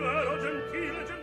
vago, leggero, gentile, gentile, gentile.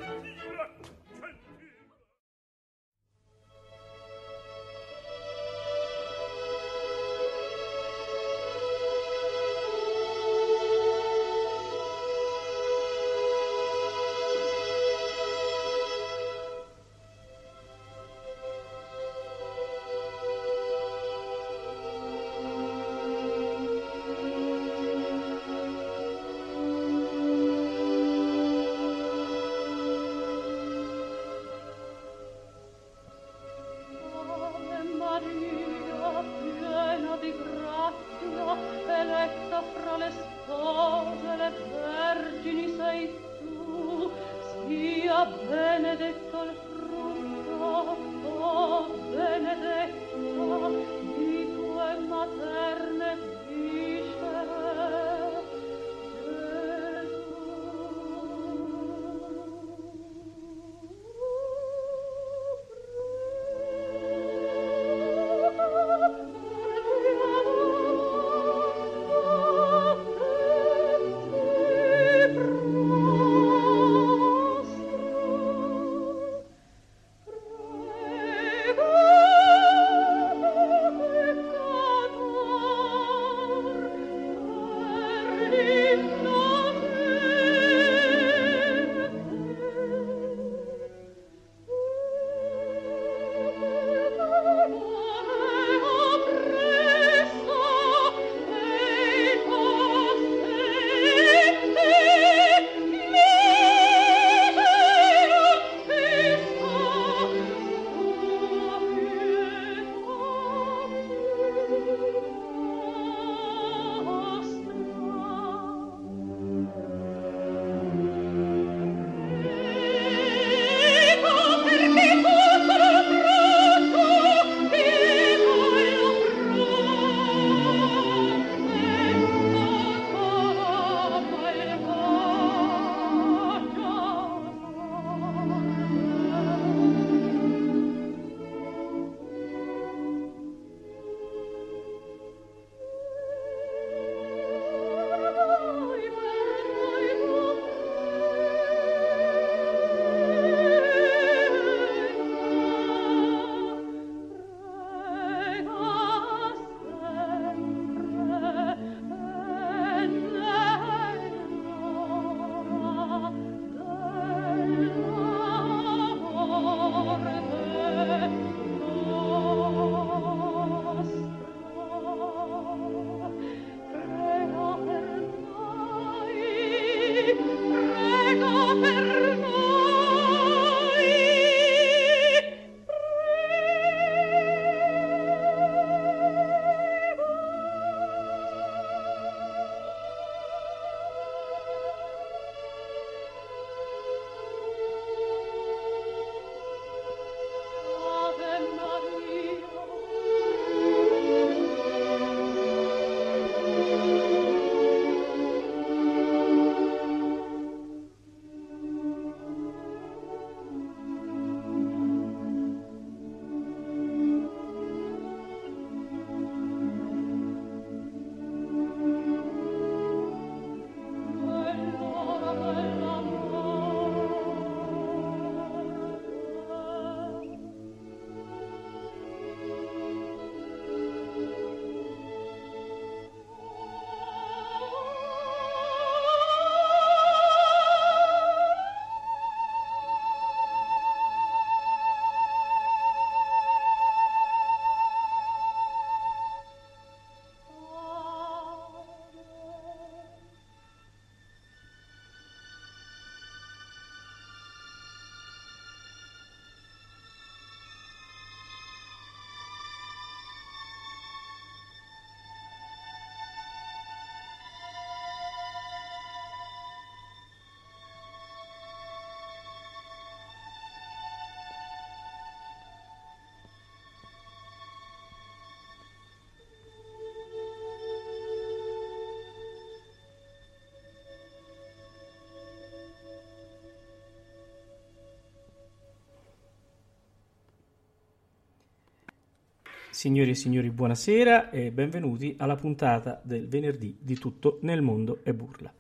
Signori e signori, buonasera e benvenuti alla puntata del venerdì di Tutto nel mondo e burla.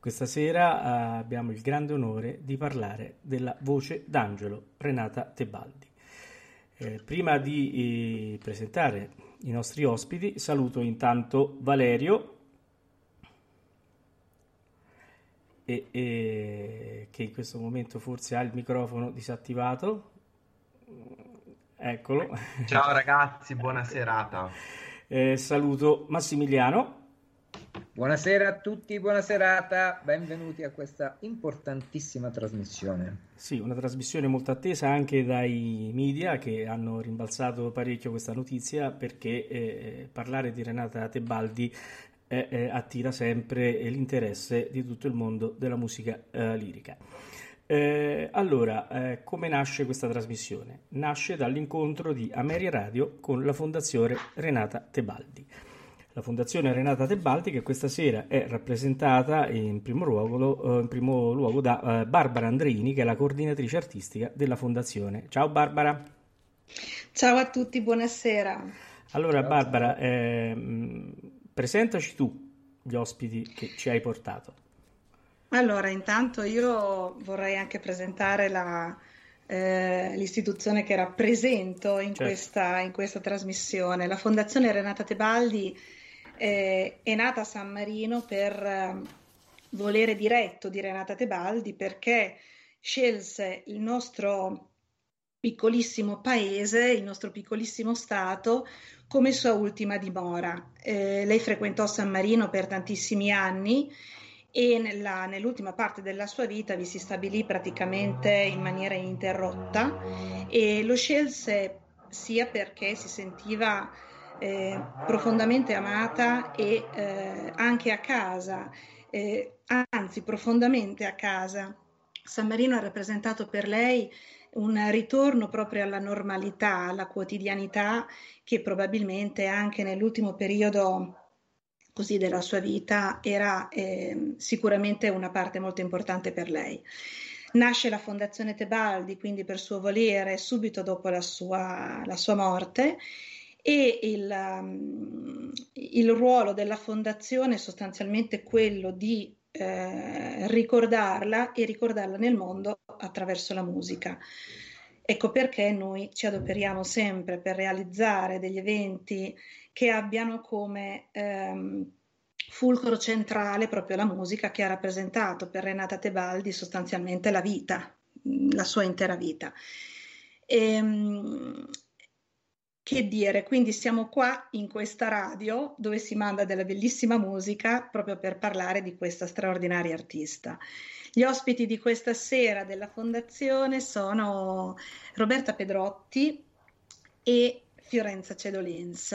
Questa sera eh, abbiamo il grande onore di parlare della voce d'angelo Renata Tebaldi. Eh, prima di eh, presentare i nostri ospiti, saluto intanto Valerio, e, e, che in questo momento forse ha il microfono disattivato. Eccolo. Ciao ragazzi, buona serata. Eh, saluto Massimiliano. Buonasera a tutti, buona serata, benvenuti a questa importantissima trasmissione. Sì, una trasmissione molto attesa anche dai media che hanno rimbalzato parecchio questa notizia perché eh, parlare di Renata Tebaldi eh, eh, attira sempre l'interesse di tutto il mondo della musica eh, lirica. Eh, allora, eh, come nasce questa trasmissione? Nasce dall'incontro di Ameria Radio con la Fondazione Renata Tebaldi. La Fondazione Renata Tebaldi che questa sera è rappresentata in primo luogo, eh, in primo luogo da eh, Barbara Andreini, che è la coordinatrice artistica della Fondazione. Ciao Barbara. Ciao a tutti, buonasera. Allora ciao, Barbara, ciao. Ehm, presentaci tu gli ospiti che ci hai portato. Allora, intanto io vorrei anche presentare la, eh, l'istituzione che rappresento in, certo. questa, in, questa, trasmissione. La Fondazione Renata Tebaldi eh, è nata a San Marino per eh, volere diretto di Renata Tebaldi perché scelse il nostro piccolissimo paese, il nostro piccolissimo stato come sua ultima dimora. Eh, lei frequentò San Marino per tantissimi anni e nella, nell'ultima parte della sua vita vi si stabilì praticamente in maniera ininterrotta e lo scelse sia perché si sentiva eh, profondamente amata e eh, anche a casa, eh, anzi profondamente a casa. San Marino ha rappresentato per lei un ritorno proprio alla normalità, alla quotidianità che probabilmente anche nell'ultimo periodo così della sua vita era eh, sicuramente una parte molto importante per lei. Nasce la Fondazione Tebaldi, quindi per suo volere, subito dopo la sua, la sua morte e il, um, il, ruolo della fondazione è sostanzialmente quello di eh, ricordarla e ricordarla nel mondo attraverso la musica. Ecco perché noi ci adoperiamo sempre per realizzare degli eventi che abbiano come ehm, fulcro centrale proprio la musica che ha rappresentato per Renata Tebaldi sostanzialmente la vita, la sua intera vita. E, ehm, che dire, quindi siamo qua in questa radio dove si manda della bellissima musica proprio per parlare di questa straordinaria artista. Gli ospiti di questa sera della fondazione sono Roberta Pedrotti e Fiorenza Cedolins.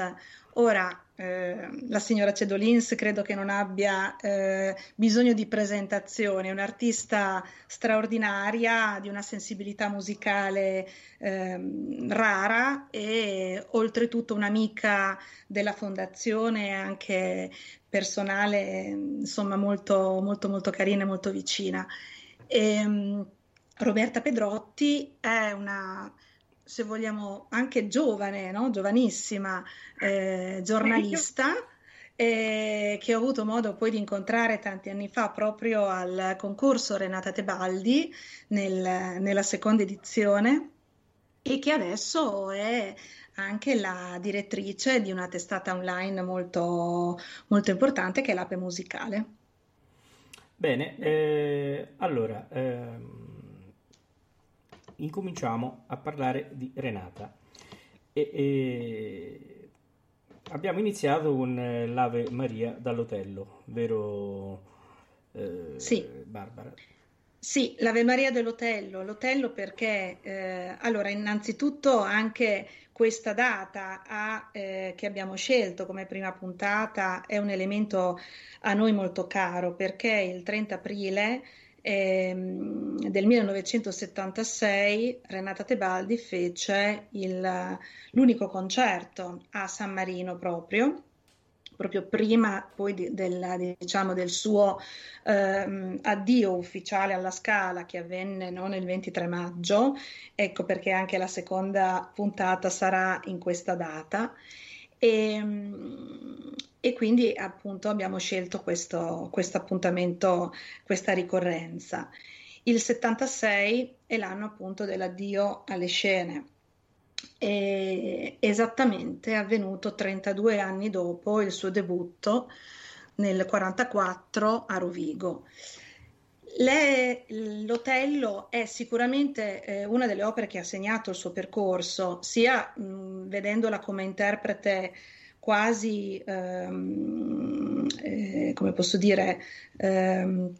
Ora, eh, la signora Cedolins credo che non abbia eh, bisogno di presentazioni, è un'artista straordinaria, di una sensibilità musicale eh, rara e oltretutto un'amica della fondazione, anche personale, insomma molto, molto, molto carina e molto vicina. E, ehm, Roberta Pedrotti è una se vogliamo, anche giovane, no? giovanissima eh, giornalista. Eh, che ho avuto modo poi di incontrare tanti anni fa proprio al concorso Renata Tebaldi nel, nella seconda edizione e che adesso è anche la direttrice di una testata online molto, molto importante che è l'Ape Musicale. Bene, eh, allora... Ehm incominciamo a parlare di Renata. E, e abbiamo iniziato con eh, l'Ave Maria dall'Otello, vero eh, sì. Barbara? Sì, l'Ave Maria dell'Otello, l'Otello perché, eh, allora, innanzitutto anche questa data a, eh, che abbiamo scelto come prima puntata è un elemento a noi molto caro perché il 30 aprile ehm, del 1976 Renata Tebaldi fece il, l'unico concerto a San Marino proprio proprio prima poi di, del, diciamo, del suo ehm, addio ufficiale alla Scala che avvenne no, nel 23 maggio, ecco perché anche la seconda puntata sarà in questa data. E, e quindi appunto abbiamo scelto questo, appuntamento, questa ricorrenza. Il 76 è l'anno appunto dell'addio alle scene è esattamente avvenuto 32 anni dopo il suo debutto nel 1944 a Rovigo. Le, L'Otello è sicuramente eh, una delle opere che ha segnato il suo percorso, sia mh, vedendola come interprete quasi, ehm, eh, come posso dire, ehm,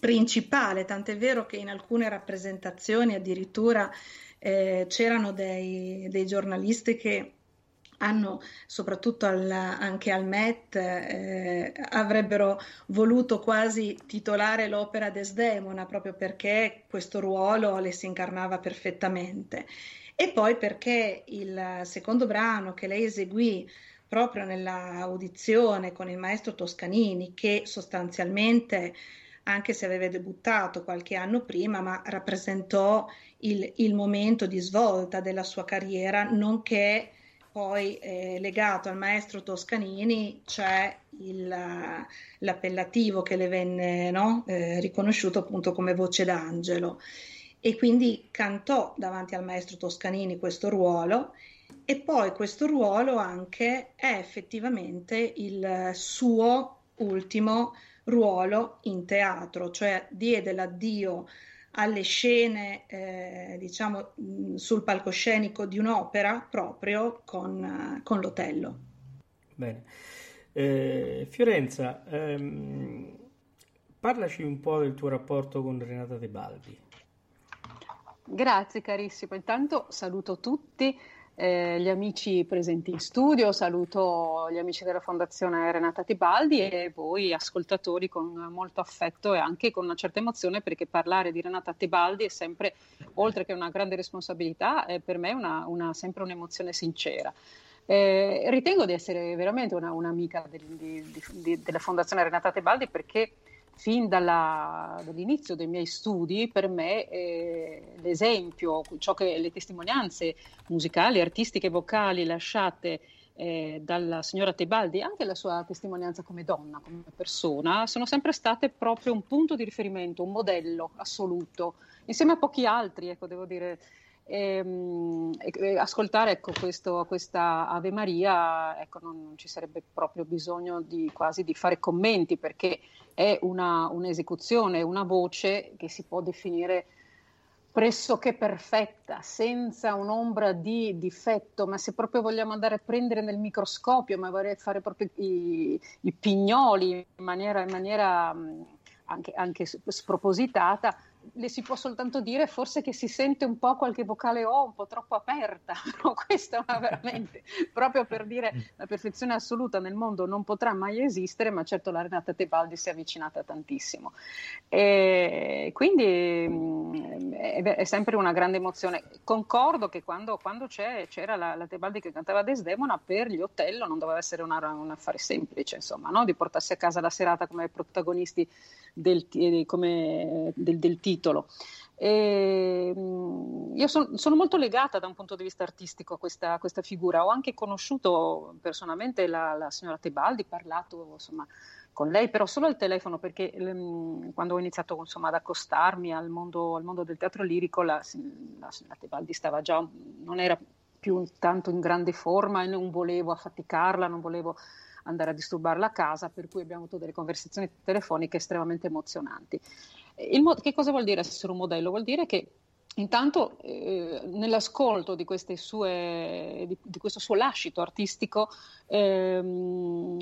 principale, tant'è vero che in alcune rappresentazioni addirittura eh, c'erano dei, dei, giornalisti che hanno, soprattutto al, anche al Met, eh, avrebbero voluto quasi titolare l'opera Desdemona proprio perché questo ruolo le si incarnava perfettamente. E poi perché il secondo brano che lei eseguì proprio nell'audizione con il maestro Toscanini, che sostanzialmente anche se aveva debuttato qualche anno prima, ma rappresentò il, il momento di svolta della sua carriera, nonché poi eh, legato al maestro Toscanini c'è il, l'appellativo che le venne no? eh, riconosciuto appunto come voce d'angelo e quindi cantò davanti al maestro Toscanini questo ruolo e poi questo ruolo anche è effettivamente il suo ultimo ruolo in teatro, cioè diede l'addio alle scene, eh, diciamo, sul palcoscenico di un'opera proprio con, con l'Otello. Bene. Eh, Fiorenza, ehm, parlaci un po' del tuo rapporto con Renata Tebaldi. Grazie carissimo, intanto saluto tutti eh, gli amici presenti in studio, saluto gli amici della Fondazione Renata Tibaldi e voi ascoltatori con molto affetto e anche con una certa emozione perché parlare di Renata Tibaldi è sempre, oltre che una grande responsabilità, è per me una, una, sempre un'emozione sincera. Eh, ritengo di essere veramente una, un'amica del, di, di, della Fondazione Renata Tebaldi perché fin dalla, dall'inizio dei miei studi, per me eh, l'esempio, che le testimonianze musicali, artistiche, vocali lasciate eh, dalla signora Tebaldi, anche la sua testimonianza come donna, come persona, sono sempre state proprio un punto di riferimento, un modello assoluto, insieme a pochi altri, ecco, devo dire. Ehm, e, e, ascoltare ecco, questo, questa Ave Maria, ecco, non, non, ci sarebbe proprio bisogno di, quasi di fare commenti perché è una, un'esecuzione, una voce che si può definire pressoché perfetta, senza un'ombra di difetto, ma se proprio vogliamo andare a prendere nel microscopio, ma fare proprio i, i pignoli in maniera, in maniera anche, anche spropositata, le si può soltanto dire forse che si sente un po' qualche vocale O un po' troppo aperta, no? questo è veramente proprio per dire la perfezione assoluta nel mondo non potrà mai esistere, ma certo la Renata Tebaldi si è avvicinata tantissimo. E quindi mm, è, sempre una grande emozione. Concordo che quando, quando c'era la, la, Tebaldi che cantava Desdemona, per gli Otello non doveva essere una, un affare semplice, insomma, no? di portarsi a casa la serata come protagonisti del, come, del, del titolo. E, mm, io son, sono molto legata da un punto di vista artistico a questa, a questa figura. Ho anche conosciuto personalmente la, la signora Tebaldi, parlato insomma, con lei, però solo al telefono, perché um, quando ho iniziato insomma, ad accostarmi al mondo, al mondo, del teatro lirico, la, la signora Tebaldi stava già, non era più tanto in grande forma e non volevo affaticarla, non volevo andare a disturbarla a casa, per cui abbiamo avuto delle conversazioni telefoniche estremamente emozionanti. Mo- che cosa vuol dire essere un modello? Vuol dire che Intanto eh, nell'ascolto di, sue, di, di, questo suo lascito artistico ehm,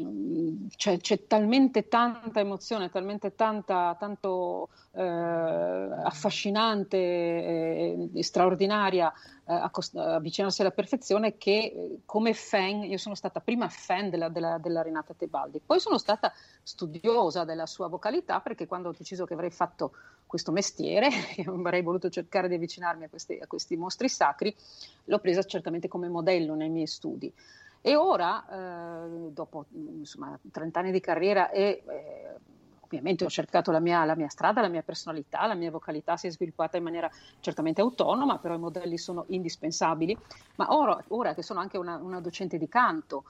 c'è, c'è, talmente tanta emozione, talmente tanta, tanto eh, affascinante e, e straordinaria eh, avvicinarsi alla perfezione che eh, come fan, io sono stata prima fan della, della, della Renata Tebaldi, poi sono stata studiosa della sua vocalità perché quando ho deciso che avrei fatto questo mestiere, avrei voluto cercare di avvicinarmi a questi, a questi mostri sacri, l'ho presa certamente come modello nei miei studi. E ora, eh, dopo insomma, 30 anni di carriera e eh, ovviamente ho cercato la mia, la mia, strada, la mia personalità, la mia vocalità si è sviluppata in maniera certamente autonoma, però i modelli sono indispensabili. Ma ora, ora che sono anche una, una docente di canto,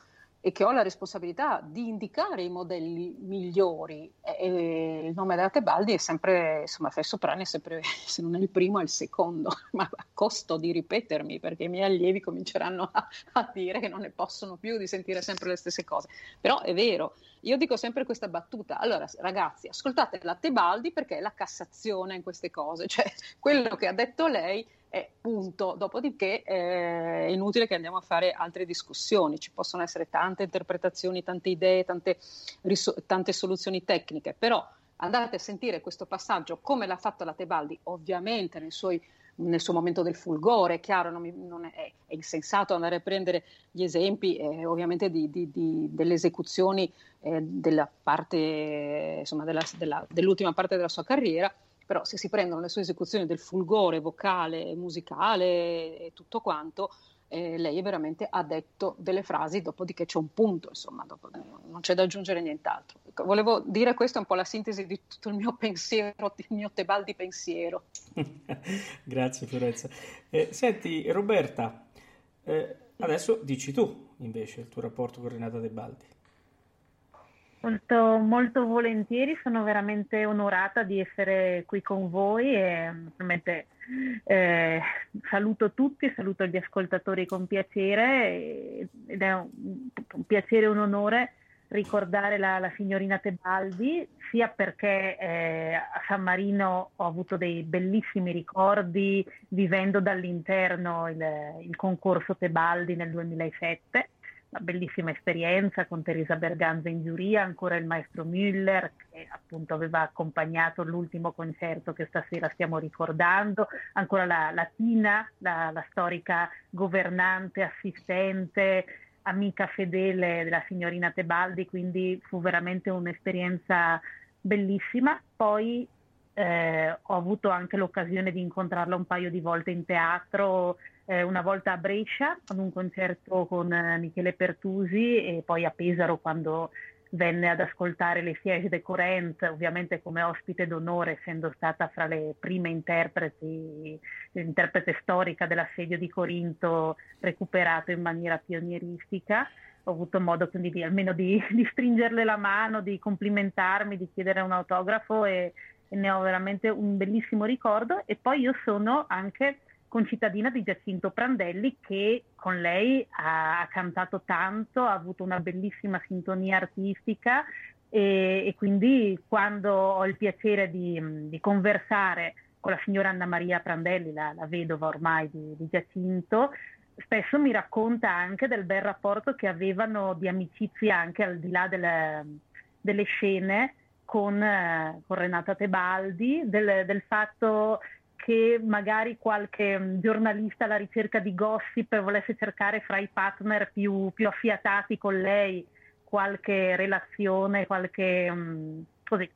e che ho la responsabilità di indicare i modelli migliori. E il nome della Tebaldi è sempre, insomma, Fai Soprani è sempre, se non è il primo, è il secondo, ma a costo di ripetermi, perché i miei allievi cominceranno a, a dire che non ne possono più di sentire sempre le stesse cose. Però è vero, io dico sempre questa battuta. Allora, ragazzi, ascoltate la Tebaldi perché è la Cassazione in queste cose, cioè quello che ha detto lei e punto. Dopodiché eh, è inutile che andiamo a fare altre discussioni, ci possono essere tante interpretazioni, tante idee, tante, risol- tante soluzioni tecniche, però andate a sentire questo passaggio come l'ha fatto la Tebaldi, ovviamente nei suoi nel suo momento del fulgore, chiaro, non, mi, non è, è, insensato andare a prendere gli esempi eh, ovviamente di, di, di, delle esecuzioni eh, della parte, insomma, della, della, dell'ultima parte della sua carriera, però se si prendono le sue esecuzioni del fulgore vocale, musicale e tutto quanto, eh, lei veramente ha detto delle frasi, dopodiché c'è un punto, insomma, dopo, non c'è da aggiungere nient'altro. Ecco, volevo dire questa è un po' la sintesi di tutto il mio pensiero, il mio Tebaldi pensiero. Grazie Fiorenza. Eh, senti Roberta, eh, adesso dici tu invece il tuo rapporto con Renata Tebaldi. Molto, molto volentieri, sono veramente onorata di essere qui con voi e naturalmente eh, saluto tutti, saluto gli ascoltatori con piacere ed è un, un piacere e un onore ricordare la, la, signorina Tebaldi, sia perché eh, a San Marino ho avuto dei bellissimi ricordi vivendo dall'interno il, il concorso Tebaldi nel 2007 una bellissima esperienza con Teresa Berganza in giuria, ancora il maestro Müller che appunto aveva accompagnato l'ultimo concerto che stasera stiamo ricordando, ancora la, la Tina, la, la storica governante, assistente, amica fedele della signorina Tebaldi, quindi fu veramente un'esperienza bellissima. Poi eh, ho avuto anche l'occasione di incontrarla un paio di volte in teatro, eh, una volta a Brescia con un concerto con eh, Michele Pertusi e poi a Pesaro quando venne ad ascoltare le Siege de Corrent, ovviamente come ospite d'onore, essendo stata fra le prime interpreti, l'interprete storica dell'assedio di Corinto, recuperato in maniera pionieristica. Ho avuto modo quindi di, almeno di, di stringerle la mano, di complimentarmi, di chiedere un autografo e, e ne ho veramente un bellissimo ricordo. E poi io sono anche concittadina di Giacinto Prandelli che con lei ha cantato tanto, ha avuto una bellissima sintonia artistica e, e quindi quando ho il piacere di, di, conversare con la signora Anna Maria Prandelli, la, la vedova ormai di, di, Giacinto, spesso mi racconta anche del bel rapporto che avevano di amicizia anche al di là delle, delle scene con, eh, con Renata Tebaldi, del, del fatto che magari qualche mm, giornalista alla ricerca di gossip volesse cercare fra i partner più, più affiatati con lei qualche relazione, qualche, um, così,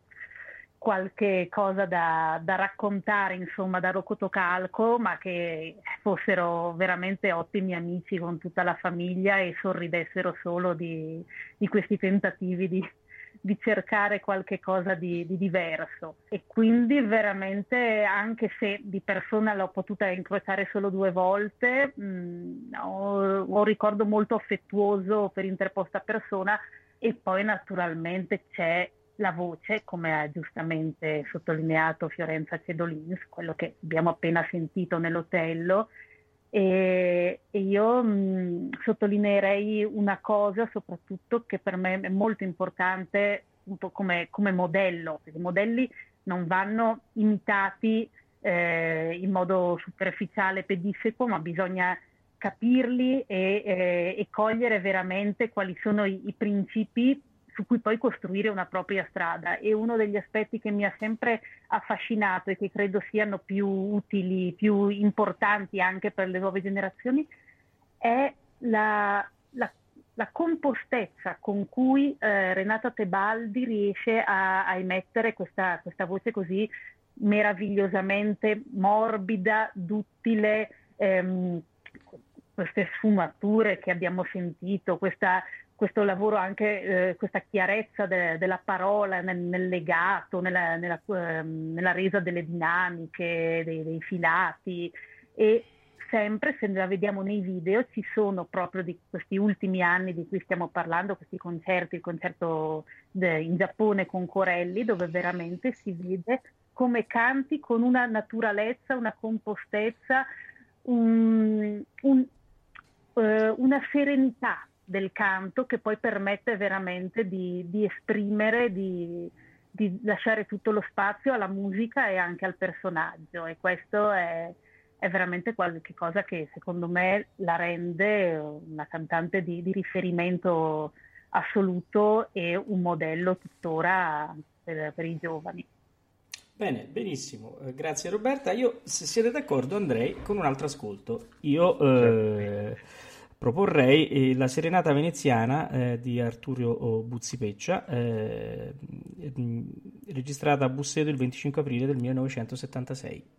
qualche cosa da, da, raccontare, insomma, da Rocotocalco, ma che fossero veramente ottimi amici con tutta la famiglia e sorridessero solo di, di questi tentativi di, di cercare qualche cosa di, di, diverso. E quindi veramente anche se di persona l'ho potuta incrociare solo due volte mh, mm, ho, ho un ricordo molto affettuoso per interposta persona e poi naturalmente c'è la voce, come ha giustamente sottolineato Fiorenza Cedolins, quello che abbiamo appena sentito nell'Otello, e, e io mh, sottolineerei una cosa soprattutto che per me è molto importante un po' come, come modello, perché i modelli non vanno imitati eh, in modo superficiale, pedissequo, ma bisogna capirli e, e, e cogliere veramente quali sono i, i principi su cui poi costruire una propria strada. E uno degli aspetti che mi ha sempre affascinato e che credo siano più utili, più importanti anche per le nuove generazioni è la, la, la compostezza con cui eh, Renata Tebaldi riesce a, a emettere questa, questa, voce così meravigliosamente morbida, duttile, ehm, queste sfumature che abbiamo sentito, questa, questo lavoro anche, eh, questa chiarezza de, della parola nel, nel legato, nella, nella, eh, nella, resa delle dinamiche, dei, dei filati. E sempre, se la vediamo nei video, ci sono proprio di questi ultimi anni di cui stiamo parlando, questi concerti, il concerto in Giappone con Corelli, dove veramente si vede come canti con una naturalezza, una compostezza, un, un, uh, una serenità del canto che poi permette veramente di, di esprimere, di, di lasciare tutto lo spazio alla musica e anche al personaggio e questo è, è veramente qualcosa che secondo me la rende una cantante di, di riferimento assoluto e un modello tuttora per, per i giovani. Bene, benissimo, eh, grazie Roberta. Io, se siete d'accordo, andrei con un altro ascolto. Io eh, proporrei eh, la Serenata veneziana eh, di Arturio Buzzipeccia, eh, registrata a Busseto il 25 aprile del 1976.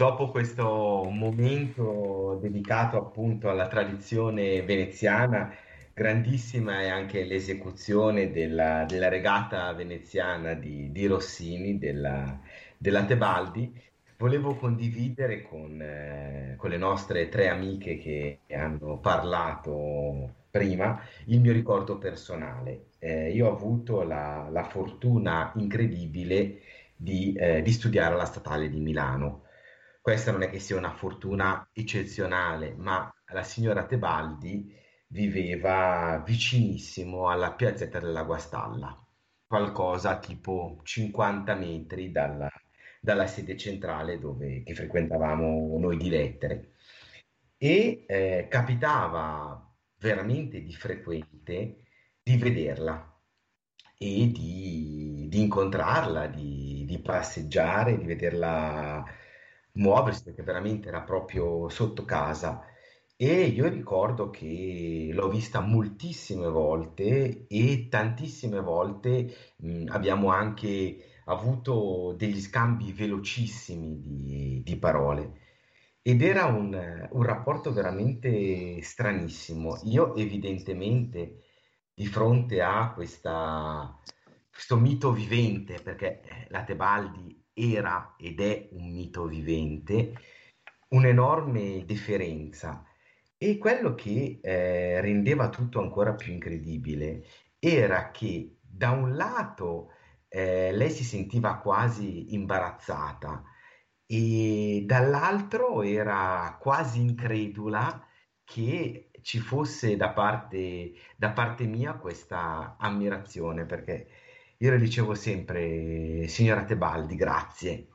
Dopo questo momento dedicato appunto alla tradizione veneziana, grandissima è anche l'esecuzione della, della regata veneziana di, di Rossini, della, della, Tebaldi. Volevo condividere con, eh, con le nostre tre amiche che hanno parlato prima il mio ricordo personale. Eh, io ho avuto la, la fortuna incredibile di, eh, di studiare alla Statale di Milano. Questa non è che sia una fortuna eccezionale, ma la signora Tebaldi viveva vicinissimo alla piazzetta della Guastalla, qualcosa tipo 50 metri dalla, dalla sede centrale dove, che frequentavamo noi di lettere. E eh, capitava veramente di frequente di vederla e di, di incontrarla, di, di, passeggiare, di vederla muoversi, perché veramente era proprio sotto casa. E io ricordo che l'ho vista moltissime volte e tantissime volte mh, abbiamo anche avuto degli scambi velocissimi di, di parole. Ed era un, un rapporto veramente stranissimo. Io evidentemente di fronte a questa, questo mito vivente, perché eh, la Tebaldi era ed è un mito vivente, un'enorme deferenza. E quello che eh, rendeva tutto ancora più incredibile era che da un lato eh, lei si sentiva quasi imbarazzata e dall'altro era quasi incredula che ci fosse da parte, da parte mia questa ammirazione, perché io le dicevo sempre, signora Tebaldi, grazie,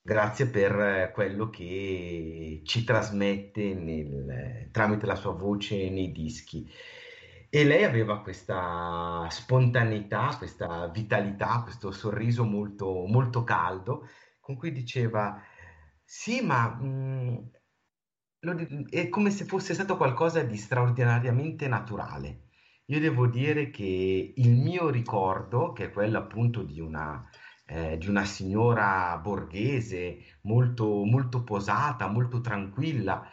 grazie per quello che ci trasmette nel, tramite la sua voce nei dischi. E lei aveva questa spontaneità, questa vitalità, questo sorriso molto, molto caldo, con cui diceva, sì, ma mh, è come se fosse stato qualcosa di straordinariamente naturale. Io devo dire che il mio ricordo, che è quello appunto di una, eh, di una signora borghese molto, molto posata, molto tranquilla,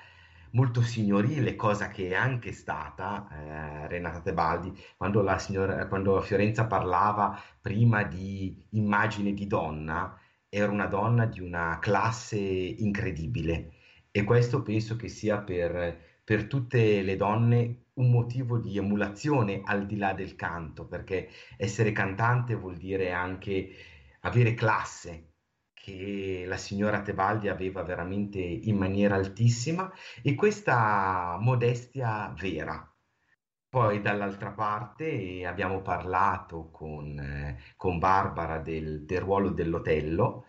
molto signorile, cosa che è anche stata eh, Renata Tebaldi, quando, la signora, quando Fiorenza parlava prima di immagine di donna, era una donna di una classe incredibile. E questo penso che sia per, per tutte le donne un motivo di emulazione al di là del canto, perché essere cantante vuol dire anche avere classe, che la signora Tebaldi aveva veramente in maniera altissima e questa modestia vera. Poi dall'altra parte abbiamo parlato con, eh, con Barbara del, del ruolo dell'Otello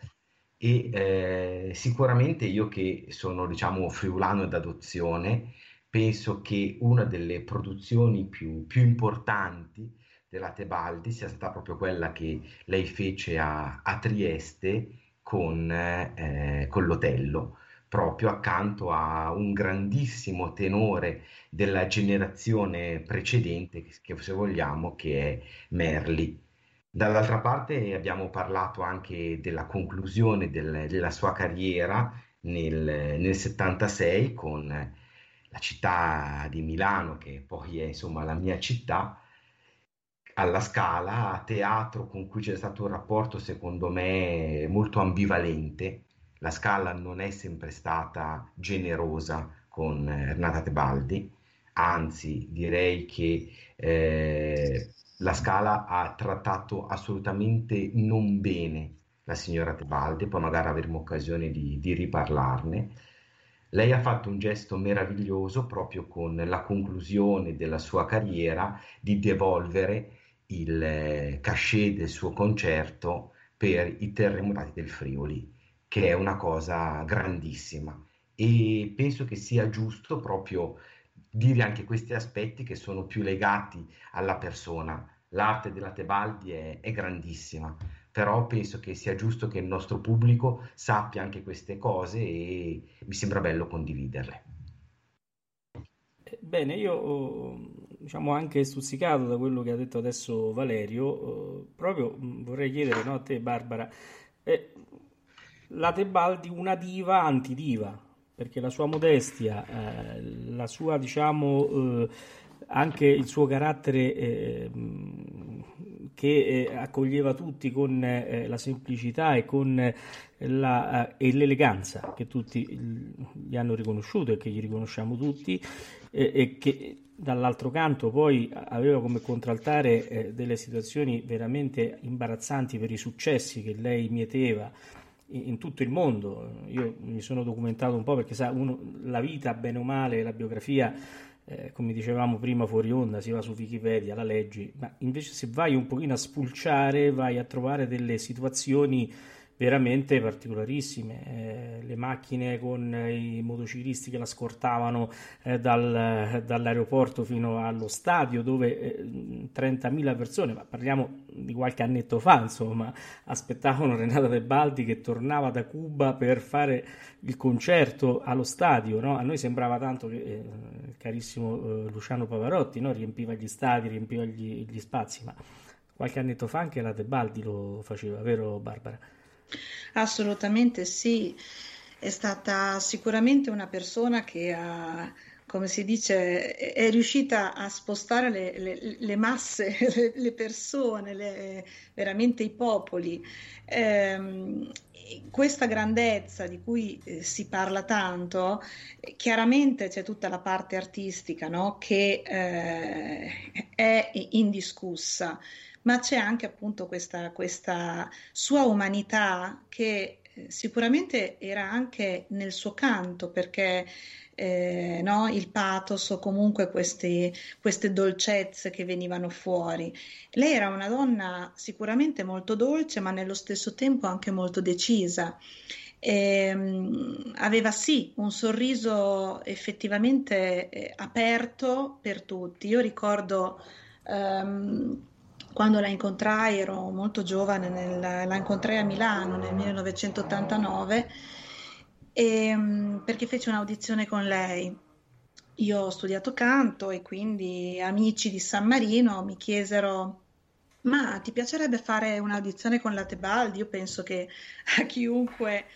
e eh, sicuramente io che sono diciamo friulano d'adozione penso che una delle produzioni più, più importanti della Tebaldi sia stata proprio quella che lei fece a, a Trieste con, eh, con l'Otello proprio accanto a un grandissimo tenore della generazione precedente, che se vogliamo, che è Merli. Dall'altra parte abbiamo parlato anche della conclusione del, della sua carriera nel, nel 76 con la città di Milano, che poi è insomma la mia città, alla Scala, teatro con cui c'è stato un rapporto secondo me molto ambivalente. La Scala non è sempre stata generosa con Renata Tebaldi, anzi direi che eh, la Scala ha trattato assolutamente non bene la signora Tebaldi, poi magari avremo occasione di, di riparlarne. Lei ha fatto un gesto meraviglioso proprio con la conclusione della sua carriera di devolvere il eh, cachet del suo concerto per i terremotati del Friuli, che è una cosa grandissima e penso che sia giusto proprio dire anche questi aspetti che sono più legati alla persona. L'arte della Tebaldi è, è grandissima, però penso che sia giusto che il nostro pubblico sappia anche queste cose e mi sembra bello condividerle. Eh, bene, io oh, diciamo anche stuzzicato da quello che ha detto adesso Valerio, oh, proprio mm, vorrei chiedere no, a te Barbara, eh, la Tebaldi una diva antidiva, perché la sua modestia, eh, la sua, diciamo, eh, anche il suo carattere eh, che eh, accoglieva tutti con eh, la semplicità e con la, e l'eleganza che tutti gli hanno riconosciuto e che gli riconosciamo tutti e che dall'altro canto poi aveva come contraltare eh, delle situazioni veramente imbarazzanti per i successi che lei mieteva in, tutto il mondo. Io mi sono documentato un po' perché sa, uno, la vita, bene o male, la biografia, eh, come dicevamo prima fuori onda, si va su Wikipedia, la leggi, ma invece se vai un pochino a spulciare vai a trovare delle situazioni veramente particolarissime. Eh, le macchine con i motociclisti che la scortavano eh, dal, dall'aeroporto fino allo stadio dove eh, 30.000 persone, ma parliamo di qualche annetto fa, insomma, aspettavano Renata De Baldi che tornava da Cuba per fare il concerto allo stadio. No? A noi sembrava tanto che eh, il carissimo eh, Luciano Pavarotti no? riempiva gli stadi, riempiva gli, gli spazi, ma qualche annetto fa anche la De Baldi lo faceva, vero Barbara? Assolutamente sì, è stata sicuramente una persona che ha, come si dice, è riuscita a spostare le, le, le masse, le, le persone, veramente i popoli. Eh, questa grandezza di cui eh, si parla tanto, chiaramente c'è tutta la parte artistica no? che eh, è indiscussa ma c'è anche appunto questa, questa sua umanità che eh, sicuramente era anche nel suo canto perché eh, no, il pathos o comunque questi, queste dolcezze che venivano fuori. Lei era una donna sicuramente molto dolce ma nello stesso tempo anche molto decisa. E, um, aveva sì un sorriso effettivamente eh, aperto per tutti. Io ricordo um, quando la incontrai, ero molto giovane, nel, la incontrai a Milano nel 1989 e, mm, perché feci un'audizione con lei. Io ho studiato canto e quindi amici di San Marino mi chiesero ma ti piacerebbe fare un'audizione con la Tebaldi? Io penso che a chiunque,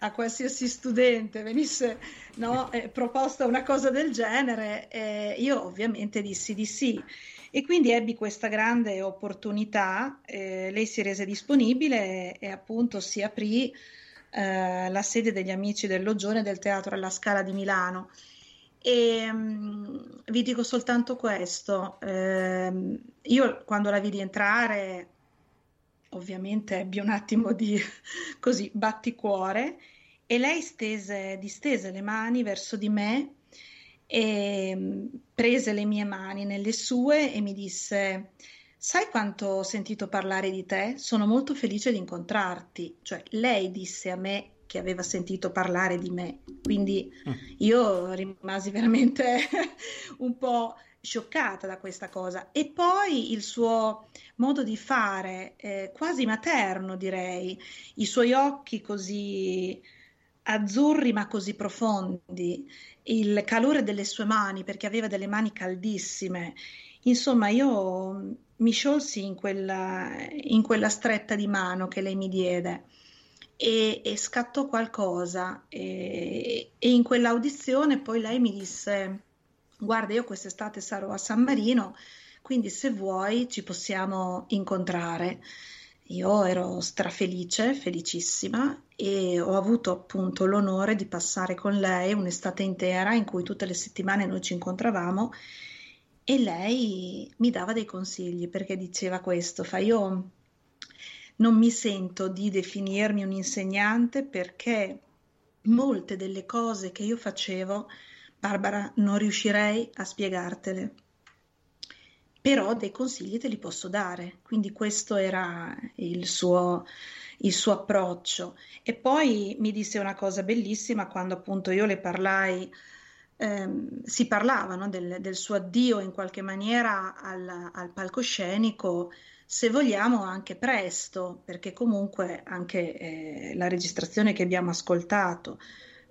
a qualsiasi studente venisse no, eh, proposta una cosa del genere, eh, io ovviamente dissi di sì. E quindi ebbi questa grande opportunità, eh, lei si rese disponibile e, e appunto si aprì eh, la sede degli Amici del Loggione del Teatro alla Scala di Milano. E um, vi dico soltanto questo, eh, io quando la vidi entrare ovviamente ebbi un attimo di così batticuore e lei stese, distese le mani verso di me e mm, prese le mie mani nelle sue e mi disse Sai quanto ho sentito parlare di te? Sono molto felice di incontrarti. Cioè, lei disse a me che aveva sentito parlare di me. Quindi mm. io rimasi veramente un po' scioccata da questa cosa. E poi il suo modo di fare, eh, quasi materno direi, i suoi occhi così azzurri ma così profondi, il calore delle sue mani, perché aveva delle mani caldissime. Insomma, io mi sciolsi in quella, in quella stretta di mano che lei mi diede e, e scattò qualcosa. E, e in quell'audizione poi lei mi disse: Guarda, io quest'estate sarò a San Marino, quindi se vuoi ci possiamo incontrare. Io ero strafelice, felicissima e ho avuto appunto l'onore di passare con lei un'estate intera in cui tutte le settimane noi ci incontravamo e lei mi dava dei consigli perché diceva questo, fa io non mi sento di definirmi un insegnante perché molte delle cose che io facevo, Barbara, non riuscirei a spiegartele però dei consigli te li posso dare. Quindi questo era il suo, il suo approccio. E poi mi disse una cosa bellissima quando appunto io le parlai. Ehm, si parlava no, del, del, suo addio in qualche maniera al, al, palcoscenico, se vogliamo anche presto, perché comunque anche eh, la registrazione che abbiamo ascoltato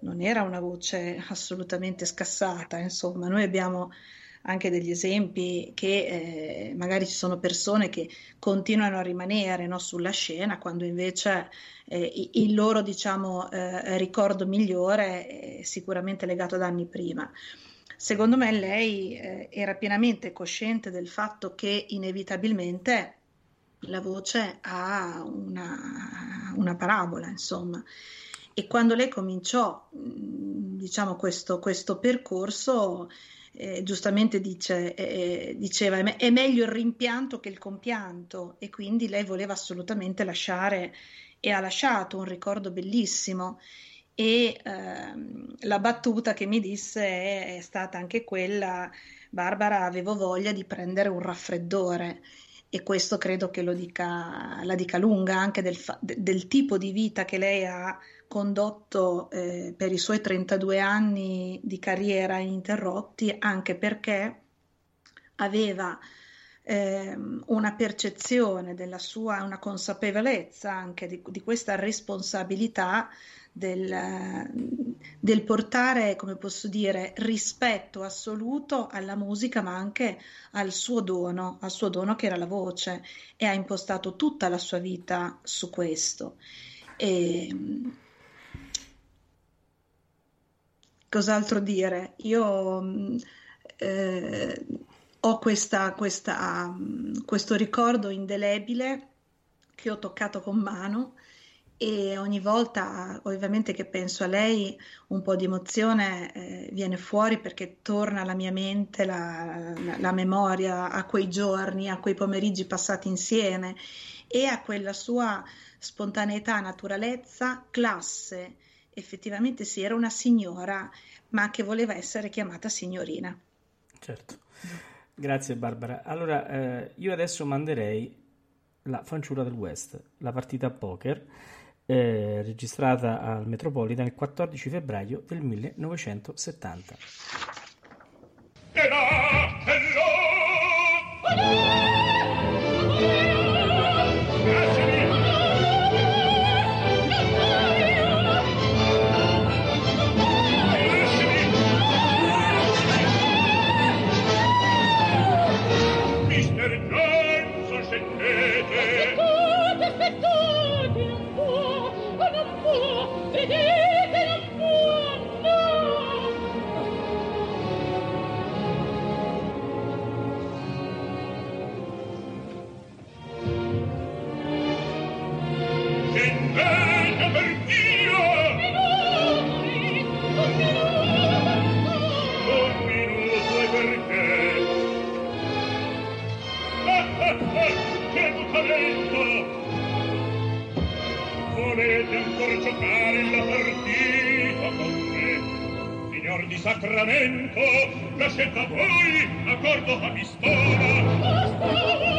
non era una voce assolutamente scassata, insomma, noi abbiamo anche degli esempi che eh, magari ci sono persone che continuano a rimanere no, sulla scena quando invece eh, il loro diciamo, eh, ricordo migliore è sicuramente legato ad anni prima. Secondo me lei eh, era pienamente cosciente del fatto che inevitabilmente la voce ha una, una parabola, insomma. E quando lei cominciò, diciamo, questo, questo percorso, eh, giustamente dice, eh, diceva è meglio il rimpianto che il compianto e quindi lei voleva assolutamente lasciare e ha lasciato un ricordo bellissimo. E ehm, la battuta che mi disse è, è stata anche quella Barbara avevo voglia di prendere un raffreddore e questo credo che lo dica, la dica lunga anche del, del tipo di vita che lei ha condotto eh, per i suoi 32 anni di carriera ininterrotti, anche perché aveva eh, una percezione della sua, una consapevolezza anche di, di questa responsabilità del, del, portare, come posso dire, rispetto assoluto alla musica, ma anche al suo dono, al suo dono che era la voce, e ha impostato tutta la sua vita su questo. E, cos'altro dire? Io eh, ho questa, questa, questo ricordo indelebile che ho toccato con mano e ogni volta ovviamente che penso a lei un po' di emozione eh, viene fuori perché torna alla mia mente la, la, la, memoria a quei giorni, a quei pomeriggi passati insieme e a quella sua spontaneità, naturalezza, classe. Effettivamente sì, era una signora, ma che voleva essere chiamata signorina. Certo. Grazie Barbara. Allora, eh, io adesso manderei la fanciulla del West, la partita a poker eh, registrata al Metropolitan il 14 febbraio del 1970. Sacramento la scelta voi accordo a pistola Basta,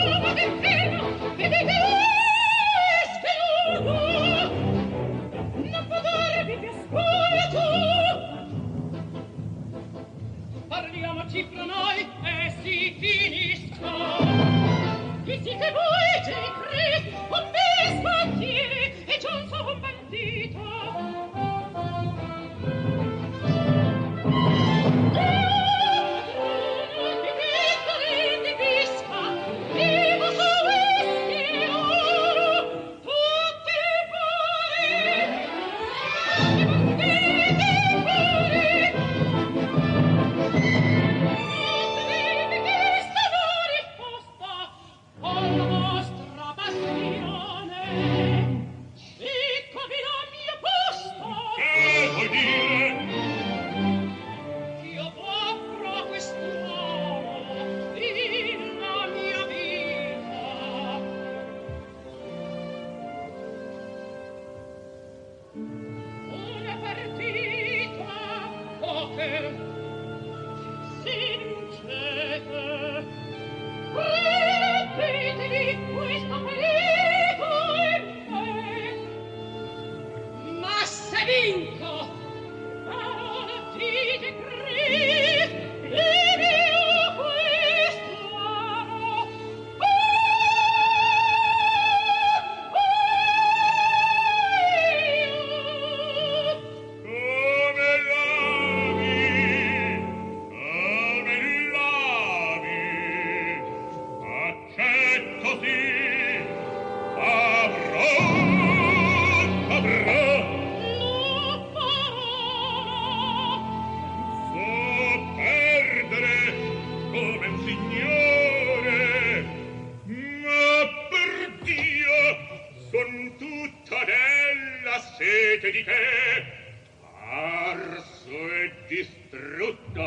distrutto.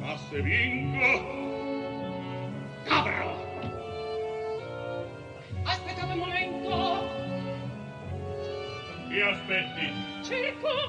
Ma se vinco, cavrò! Aspettate un momento! Mi aspetti? Cerco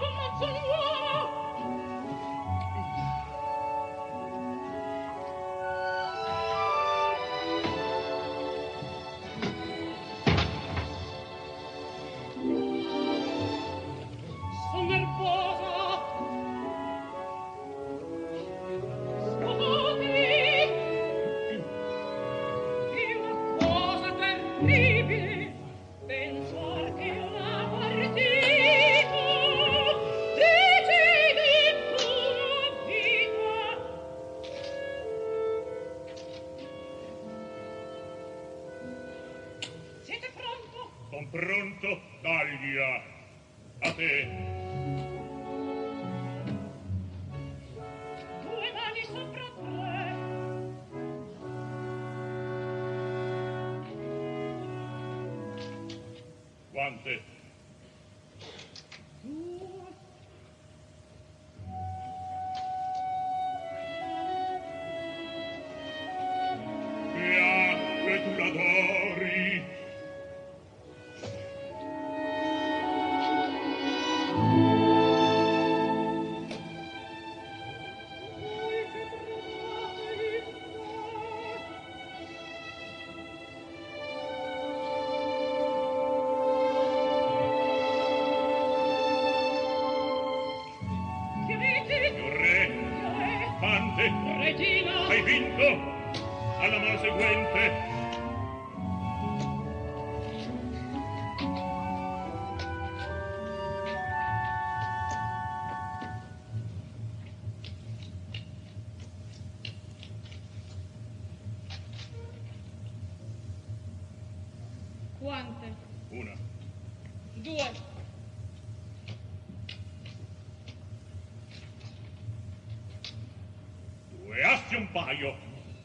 Maio.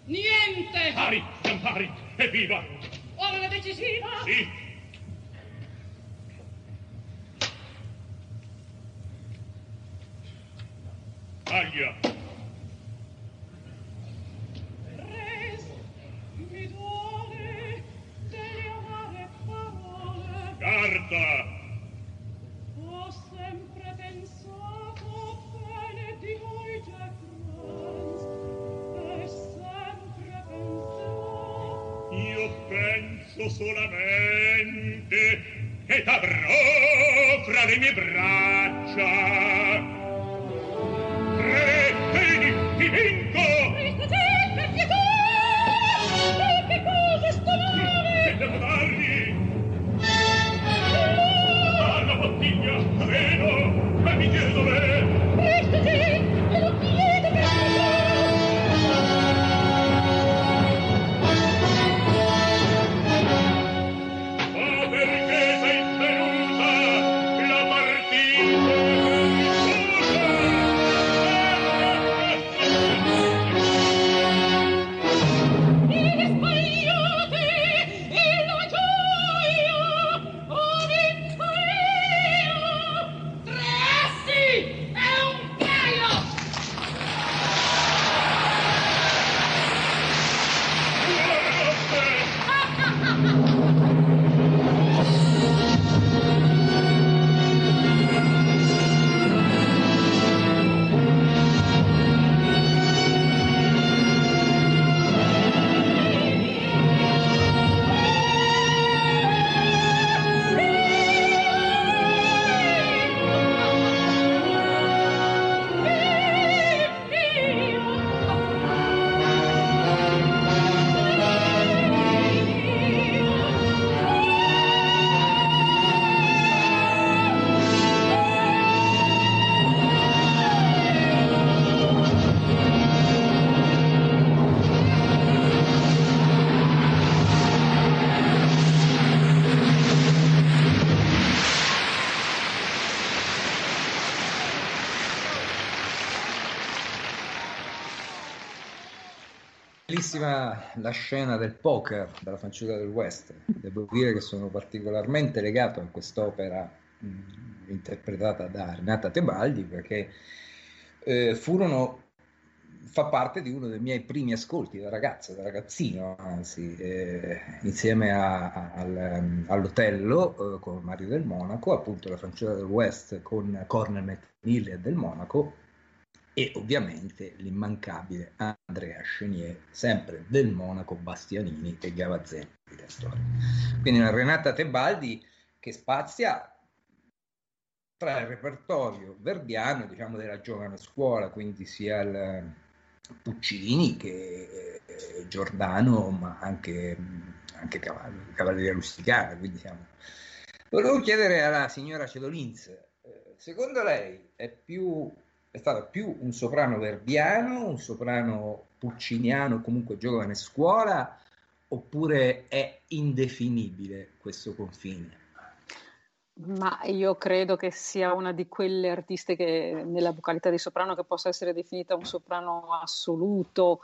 Niente! Pari, Zampari, evviva! bellissima la scena del poker della fanciulla del West. Devo dire che sono particolarmente legato a quest'opera mh, interpretata da Renata Tebaldi perché eh, furono fa parte di uno dei miei primi ascolti da ragazzo, da ragazzino, anzi, eh, insieme a, a, al, mm, all'Otello eh, con Mario del Monaco, appunto la fanciulla del West con Cornel McNeely del Monaco, e ovviamente l'immancabile Andrea Chenier, sempre del Monaco, Bastianini e storia. Quindi una Renata Tebaldi che spazia tra il repertorio verdiano, diciamo della giovane scuola, quindi sia il Puccini che eh, Giordano, ma anche, anche Cavalli, Cavalleria Rusticana. Quindi siamo... Volevo chiedere alla signora Cedolins, eh, secondo lei è, più, è stato più un soprano verdiano, un soprano pucciniano, comunque giovane scuola, oppure è indefinibile questo confine? Ma io credo che sia una di quelle artiste che nella vocalità di soprano che possa essere definita un soprano assoluto,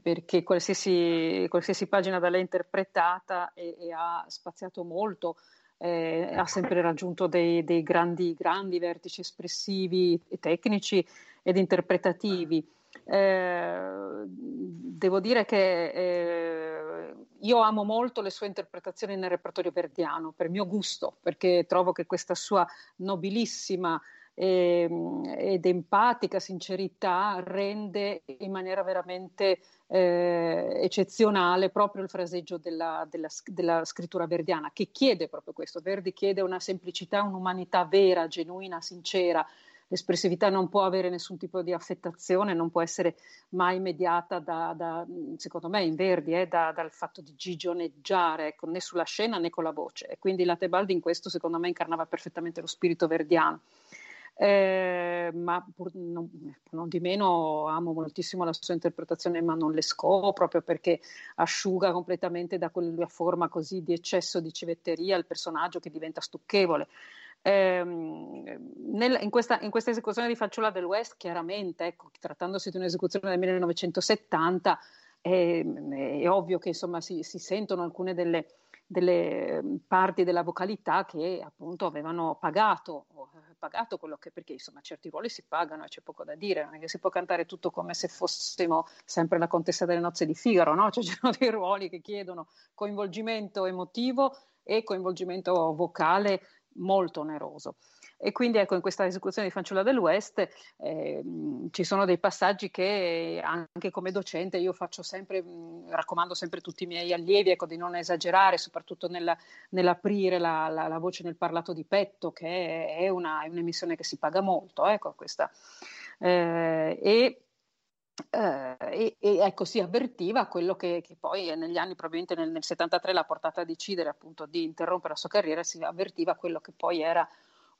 perché qualsiasi, qualsiasi pagina da lei interpretata e, e ha spaziato molto, eh, ha sempre raggiunto dei, dei grandi, grandi vertici espressivi tecnici ed interpretativi. Eh, devo dire che eh, io amo molto le sue interpretazioni nel repertorio verdiano, per mio gusto, perché trovo che questa sua nobilissima eh, ed empatica sincerità rende in maniera veramente eh, eccezionale proprio il fraseggio della, della, della, scrittura verdiana, che chiede proprio questo. Verdi chiede una semplicità, un'umanità vera, genuina, sincera l'espressività non può avere nessun tipo di affettazione, non può essere mai mediata da, da secondo me in Verdi, eh, da, dal fatto di gigioneggiare, ecco, né sulla scena né con la voce. E quindi la Tebaldi in questo secondo me incarnava perfettamente lo spirito verdiano. Eh, ma pur non, non, di meno amo moltissimo la sua interpretazione ma non le scovo proprio perché asciuga completamente da quella forma così di eccesso di civetteria il personaggio che diventa stucchevole. Ehm, nel, in, questa, in, questa, esecuzione di Facciola del West, chiaramente, ecco, trattandosi di un'esecuzione del 1970, è, è ovvio che insomma, si, si sentono alcune delle, delle, parti della vocalità che appunto avevano pagato, pagato quello che, perché insomma certi ruoli si pagano e c'è poco da dire, non è che si può cantare tutto come se fossimo sempre la contessa delle nozze di Figaro, no? Cioè, ci sono dei ruoli che chiedono coinvolgimento emotivo e coinvolgimento vocale molto oneroso. E quindi ecco, in questa esecuzione di Fanciulla del West eh, ci sono dei passaggi che anche come docente io faccio sempre, mh, raccomando sempre a tutti i miei allievi ecco, di non esagerare, soprattutto nella, nell'aprire la, la, la, voce nel parlato di petto, che è, una, è un'emissione che si paga molto. Ecco, questa. Eh, e Uh, e, e, ecco si avvertiva quello che, che, poi negli anni probabilmente nel, nel 73 l'ha portata a decidere appunto di interrompere la sua carriera si avvertiva quello che poi era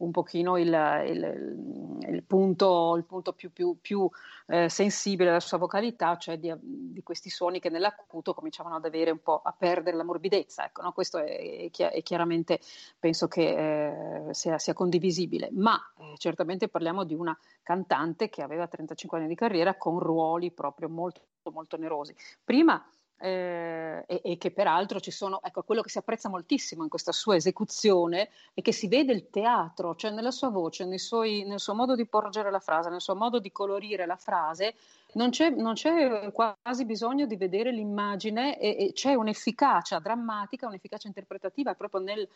un pochino il, il, il punto, il punto più, più, più eh, sensibile della sua vocalità, cioè di, di, questi suoni che nell'acuto cominciavano ad avere un po' a perdere la morbidezza. Ecco, no? Questo è, è, chiaramente, penso che eh, sia, sia, condivisibile, ma eh, certamente parliamo di una cantante che aveva 35 anni di carriera con ruoli proprio molto, molto onerosi. Prima eh, e, e, che peraltro ci sono, ecco, quello che si apprezza moltissimo in questa sua esecuzione è che si vede il teatro, cioè nella sua voce, suoi, nel suo modo di porgere la frase, nel suo modo di colorire la frase, non c'è, non c'è quasi bisogno di vedere l'immagine e, e c'è un'efficacia drammatica, un'efficacia interpretativa proprio nel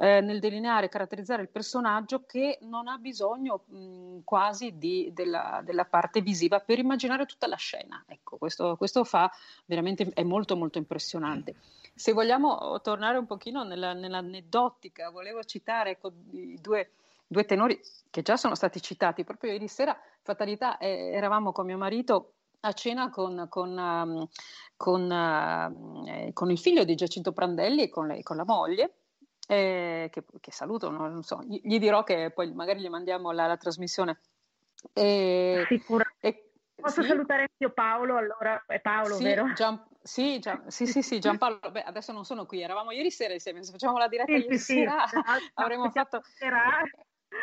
eh, nel delineare e caratterizzare il personaggio che non ha bisogno mh, quasi di, della, della, parte visiva per immaginare tutta la scena. Ecco, questo, questo fa veramente, è molto molto impressionante. Se vogliamo tornare un pochino nella, nell'aneddotica, volevo citare ecco, i due, due tenori che già sono stati citati proprio ieri sera, fatalità, eh, eravamo con mio marito a cena con, con, um, con, uh, eh, con, il figlio di Giacinto Prandelli e con, lei, con la moglie eh, che, che, saluto, non so, gli, gli, dirò che poi magari gli mandiamo la, la trasmissione. E, Sicuramente. Posso sì? salutare mio Paolo, allora è Paolo, sì, vero? Gian, sì, Gian, sì, sì, sì, Giampaolo, beh, adesso non sono qui, eravamo ieri sera insieme, se facciamo la diretta sì, ieri sì, sera avremmo fatto,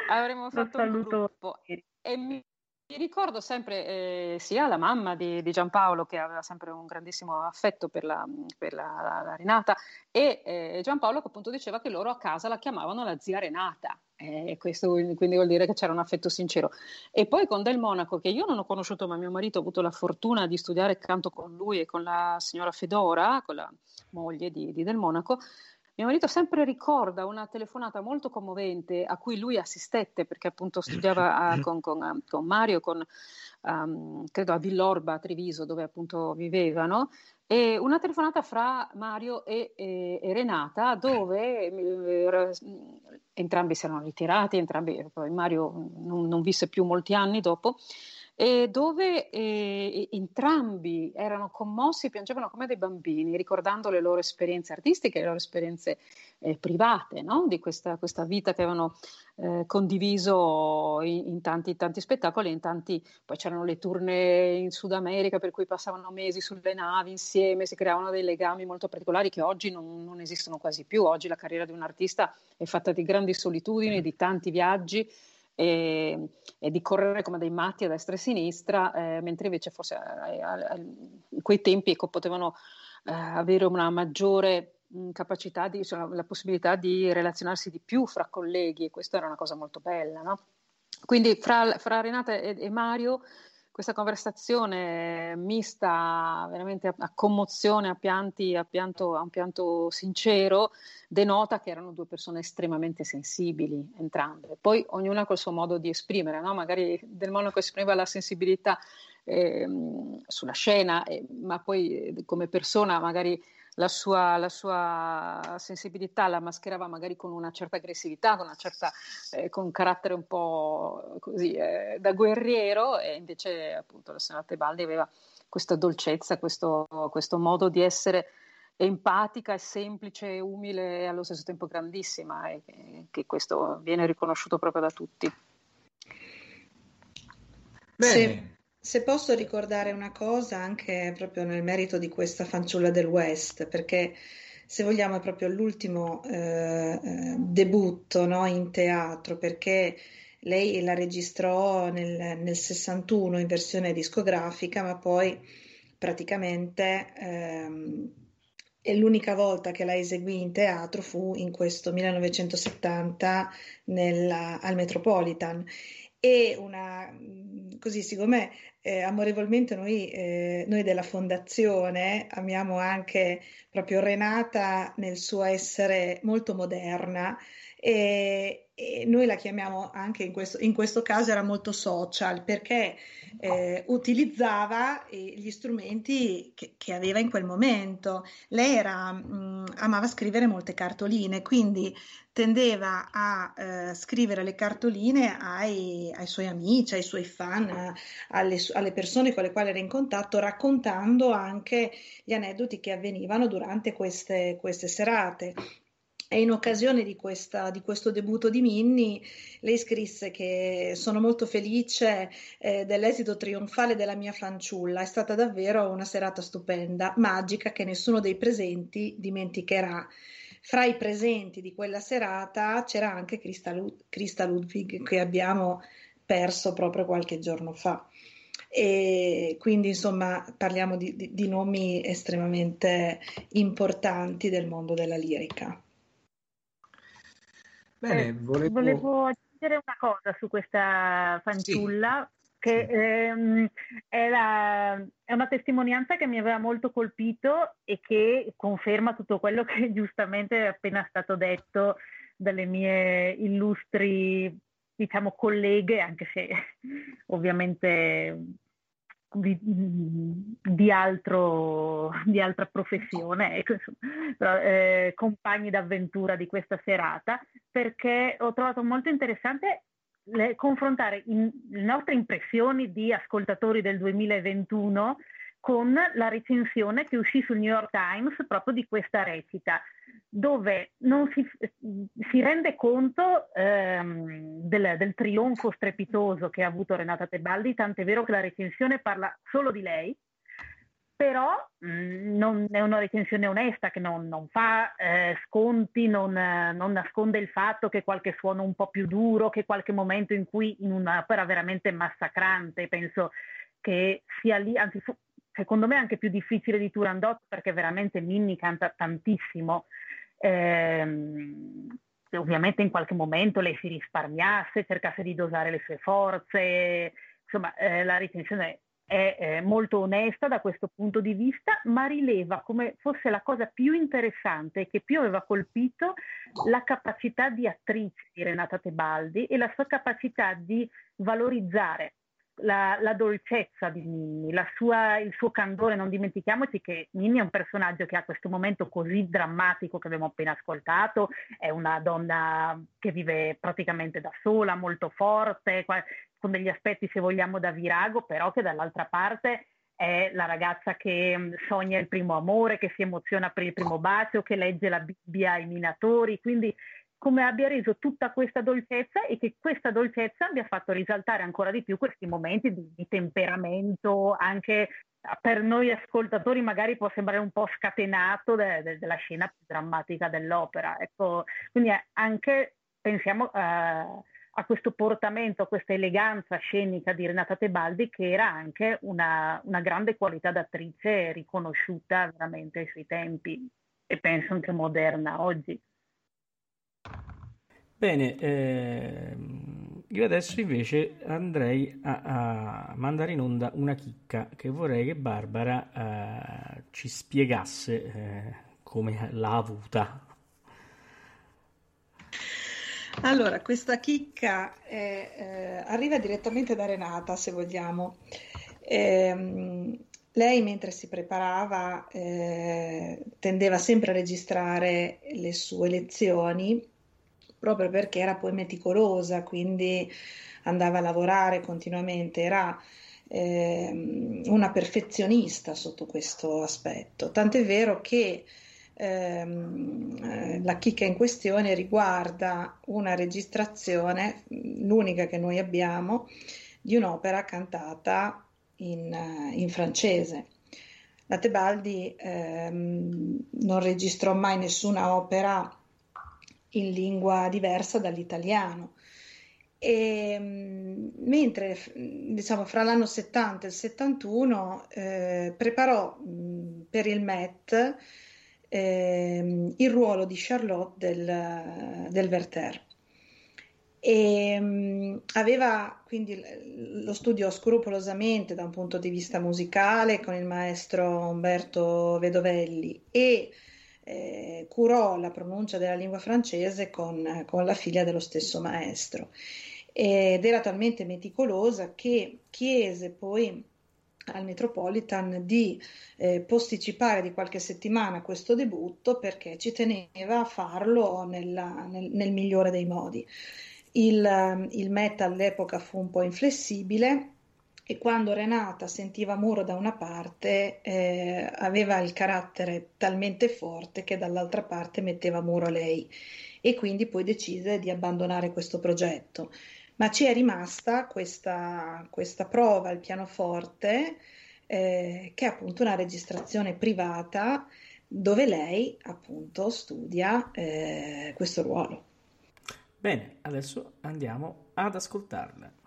avremmo fatto un gruppo e mi ricordo sempre eh, sia la mamma di, di, Giampaolo, che aveva sempre un grandissimo affetto per la, per la, la Renata, e eh, Giampaolo che appunto diceva che loro a casa la chiamavano la zia Renata. Eh, questo quindi vuol dire che c'era un affetto sincero. E poi con Del Monaco, che io non ho conosciuto, ma mio marito ha avuto la fortuna di studiare canto con lui e con la signora Fedora, con la moglie di, di Del Monaco, mio marito sempre ricorda una telefonata molto commovente a cui lui assistette perché appunto studiava a, con, con, con, Mario, con, um, credo a Villorba, a Treviso, dove appunto vivevano. E una telefonata fra Mario e, e, e Renata, dove eh, entrambi si erano ritirati, entrambi, poi Mario non, non visse più molti anni dopo, e dove eh, entrambi erano commossi, piangevano come dei bambini, ricordando le loro esperienze artistiche, le loro esperienze eh, private, no? di questa, questa, vita che avevano eh, condiviso in, in, tanti, tanti spettacoli, in tanti, poi c'erano le tournée in Sud America per cui passavano mesi sulle navi insieme, si creavano dei legami molto particolari che oggi non, non esistono quasi più. Oggi la carriera di un artista è fatta di grandi solitudini, di tanti viaggi e, e, di correre come dei matti a destra e a sinistra, eh, mentre invece forse eh, in quei tempi ecco, potevano eh, avere una maggiore capacità, di, cioè, la possibilità di relazionarsi di più fra colleghi e questa era una cosa molto bella. No? Quindi fra, fra Renata e, e Mario questa conversazione mista veramente a, a commozione, a, pianti, a, pianto, a, un pianto sincero, denota che erano due persone estremamente sensibili entrambe. Poi ognuna col suo modo di esprimere, no? magari Del Monaco esprimeva la sensibilità eh, sulla scena, eh, ma poi eh, come persona magari la sua, la sua, sensibilità la mascherava magari con una certa aggressività, con, una certa, eh, con un carattere un po' così eh, da guerriero e invece appunto la signora Tebaldi aveva questa dolcezza, questo, questo modo di essere empatica e semplice, umile e allo stesso tempo grandissima e che, che questo viene riconosciuto proprio da tutti. Bene. Sì. Se posso ricordare una cosa anche proprio nel merito di questa fanciulla del West, perché se vogliamo è proprio l'ultimo eh, eh debutto no, in teatro, perché lei la registrò nel, nel 61 in versione discografica, ma poi praticamente ehm, l'unica volta che la eseguì in teatro fu in questo 1970 nella, al Metropolitan e una, così siccome eh, amorevolmente noi, eh, noi, della fondazione amiamo anche proprio Renata nel suo essere molto moderna e, e noi la chiamiamo anche in questo, in questo, caso era molto social perché eh, utilizzava eh, gli strumenti che, che, aveva in quel momento. Lei era, mh, amava scrivere molte cartoline, quindi tendeva a eh, scrivere le cartoline ai, ai, suoi amici, ai suoi fan, alle, alle, persone con le quali era in contatto, raccontando anche gli aneddoti che avvenivano durante queste, queste serate. E in occasione di, questa, di, questo debutto di Minnie, lei scrisse che sono molto felice eh, dell'esito trionfale della mia fanciulla. È stata davvero una serata stupenda, magica, che nessuno dei presenti dimenticherà. Fra i presenti di quella serata c'era anche Christa, Lud- Christa Ludwig, che abbiamo perso proprio qualche giorno fa. E quindi insomma parliamo di, di, di nomi estremamente importanti del mondo della lirica. Bene, eh, volevo... volevo... aggiungere una cosa su questa fanciulla. Sì. Che ehm, la, è, una testimonianza che mi aveva molto colpito e che conferma tutto quello che giustamente è appena stato detto dalle mie illustri, diciamo, colleghe, anche se ovviamente di, di, altro, di altra professione, ecco, però, eh, compagni d'avventura di questa serata, perché ho trovato molto interessante le, confrontare in, le nostre impressioni di ascoltatori del 2021 con la recensione che uscì sul New York Times proprio di questa recita dove non si, si rende conto ehm, del, del, trionfo strepitoso che ha avuto Renata Tebaldi, tant'è vero che la recensione parla solo di lei, però mh, mm, non, è una recensione onesta che non, non fa eh, sconti, non, non, nasconde il fatto che qualche suono un po' più duro, che qualche momento in cui in un'opera veramente massacrante, penso che sia lì, anzi secondo me anche più difficile di Turandot perché veramente Minni canta tantissimo. Eh, ovviamente in qualche momento lei si risparmiasse, cercasse di dosare le sue forze, insomma eh, la recensione è eh, molto onesta da questo punto di vista, ma rileva come fosse la cosa più interessante e che più aveva colpito la capacità di attrice di Renata Tebaldi e la sua capacità di valorizzare la, la, dolcezza di Minnie, sua, il suo candore. Non dimentichiamoci che Minnie è un personaggio che ha questo momento così drammatico che abbiamo appena ascoltato, è una donna che vive praticamente da sola, molto forte, con degli aspetti, se vogliamo, da virago, però che dall'altra parte è la ragazza che mm, sogna il primo amore, che si emoziona per il primo bacio, che legge la Bibbia ai minatori, quindi come abbia reso tutta questa dolcezza e che questa dolcezza abbia fatto risaltare ancora di più questi momenti di, di temperamento, anche per noi ascoltatori magari può sembrare un po' scatenato de, de, della scena più drammatica dell'opera. Ecco, quindi anche pensiamo uh, a questo portamento, a questa eleganza scenica di Renata Tebaldi che era anche una, una grande qualità d'attrice riconosciuta veramente ai suoi tempi e penso anche moderna oggi. Bene, ehm, io adesso invece andrei a, a, mandare in onda una chicca che vorrei che Barbara eh, ci spiegasse eh, come l'ha avuta. Allora, questa chicca è, eh, arriva direttamente da Renata, se vogliamo. Eh, lei, mentre si preparava, eh, tendeva sempre a registrare le sue lezioni proprio perché era poi meticolosa, quindi andava a lavorare continuamente, era eh, una perfezionista sotto questo aspetto. Tant'è vero che ehm, eh, la chicca in questione riguarda una registrazione, l'unica che noi abbiamo, di un'opera cantata in, in francese. La Tebaldi ehm, non registrò mai nessuna opera in lingua diversa dall'italiano. E, mm, mentre diciamo fra l'anno 70 e il 71 eh, preparò mh, mm, per il Met eh, il ruolo di Charlotte del, del Werther e mh, mm, aveva quindi lo studio scrupolosamente da un punto di vista musicale con il maestro Umberto Vedovelli e eh, curò la pronuncia della lingua francese con, con la figlia dello stesso maestro ed era talmente meticolosa che chiese poi al Metropolitan di eh, posticipare di qualche settimana questo debutto perché ci teneva a farlo nella, nel, nel, migliore dei modi. Il, il Met all'epoca fu un po' inflessibile e quando Renata sentiva Muro da una parte eh, aveva il carattere talmente forte che dall'altra parte metteva Muro lei e quindi poi decise di abbandonare questo progetto. Ma ci è rimasta questa, questa prova al pianoforte eh, che è appunto una registrazione privata dove lei appunto studia eh, questo ruolo. Bene, adesso andiamo ad ascoltarla.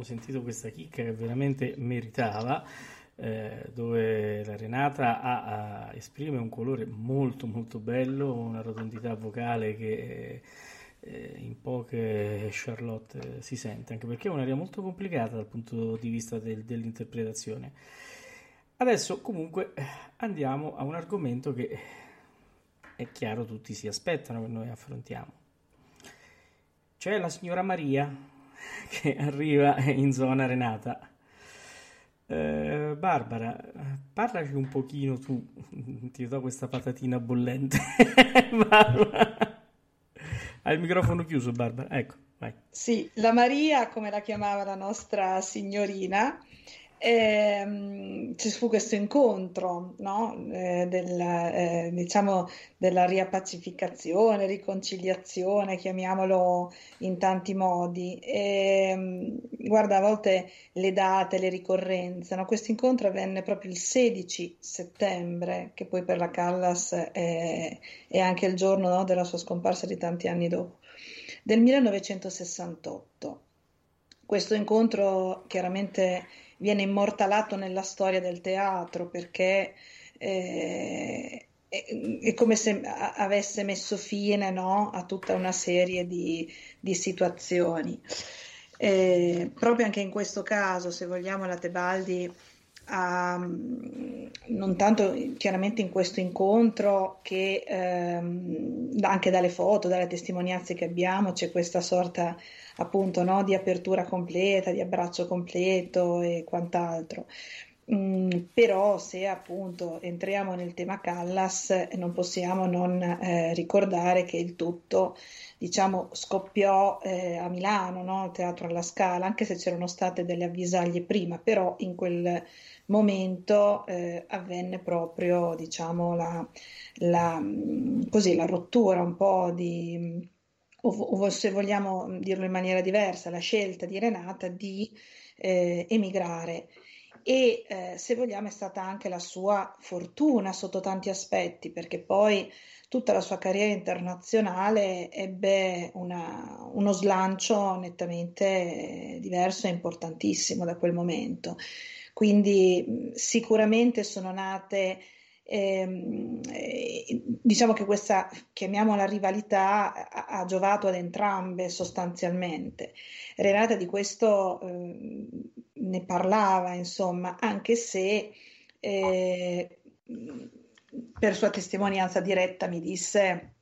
Abbiamo sentito questa chicca che veramente meritava, eh, dove la Renata ha, ha, esprime un colore molto molto bello, una rotondità vocale che eh, in poche Charlotte si sente, anche perché è un'area molto complicata dal punto di vista del, dell'interpretazione. Adesso comunque andiamo a un argomento che è chiaro tutti si aspettano che noi affrontiamo. C'è la signora Maria che arriva in zona Renata. Eh, Barbara, parlaci un pochino tu, ti do questa patatina bollente. Hai il microfono chiuso, Barbara? Ecco, vai. Sì, la Maria, come la chiamava la nostra signorina, eh, ci fu questo incontro no? eh, della, eh, diciamo della riappacificazione, riconciliazione, chiamiamolo in tanti modi. E, ehm, guarda, a volte le date, le ricorrenze, no? questo incontro avvenne proprio il 16 settembre, che poi per la Callas è, è anche il giorno no? della sua scomparsa di tanti anni dopo, del 1968. Questo incontro chiaramente viene immortalato nella storia del teatro perché eh, è, è, come se avesse messo fine no, a tutta una serie di, di situazioni. Eh, proprio anche in questo caso, se vogliamo, la Tebaldi ha, non tanto chiaramente in questo incontro che ehm, anche dalle foto, dalle testimonianze che abbiamo, c'è questa sorta appunto no, di apertura completa, di abbraccio completo e quant'altro. Mm, però se appunto entriamo nel tema Callas non possiamo non eh, ricordare che il tutto diciamo scoppiò eh, a Milano, no? Teatro alla Scala, anche se c'erano state delle avvisaglie prima, però in quel momento eh, avvenne proprio diciamo la, la, mm, così, la rottura un po' di o, o, se vogliamo dirlo in maniera diversa, la scelta di Renata di eh, emigrare e eh, se vogliamo è stata anche la sua fortuna sotto tanti aspetti, perché poi tutta la sua carriera internazionale ebbe una, uno slancio nettamente diverso e importantissimo da quel momento. Quindi sicuramente sono nate ehm, eh, diciamo che questa, chiamiamola rivalità, ha, ha, giovato ad entrambe sostanzialmente. Renata di questo eh, ne parlava, insomma, anche se eh, per sua testimonianza diretta mi disse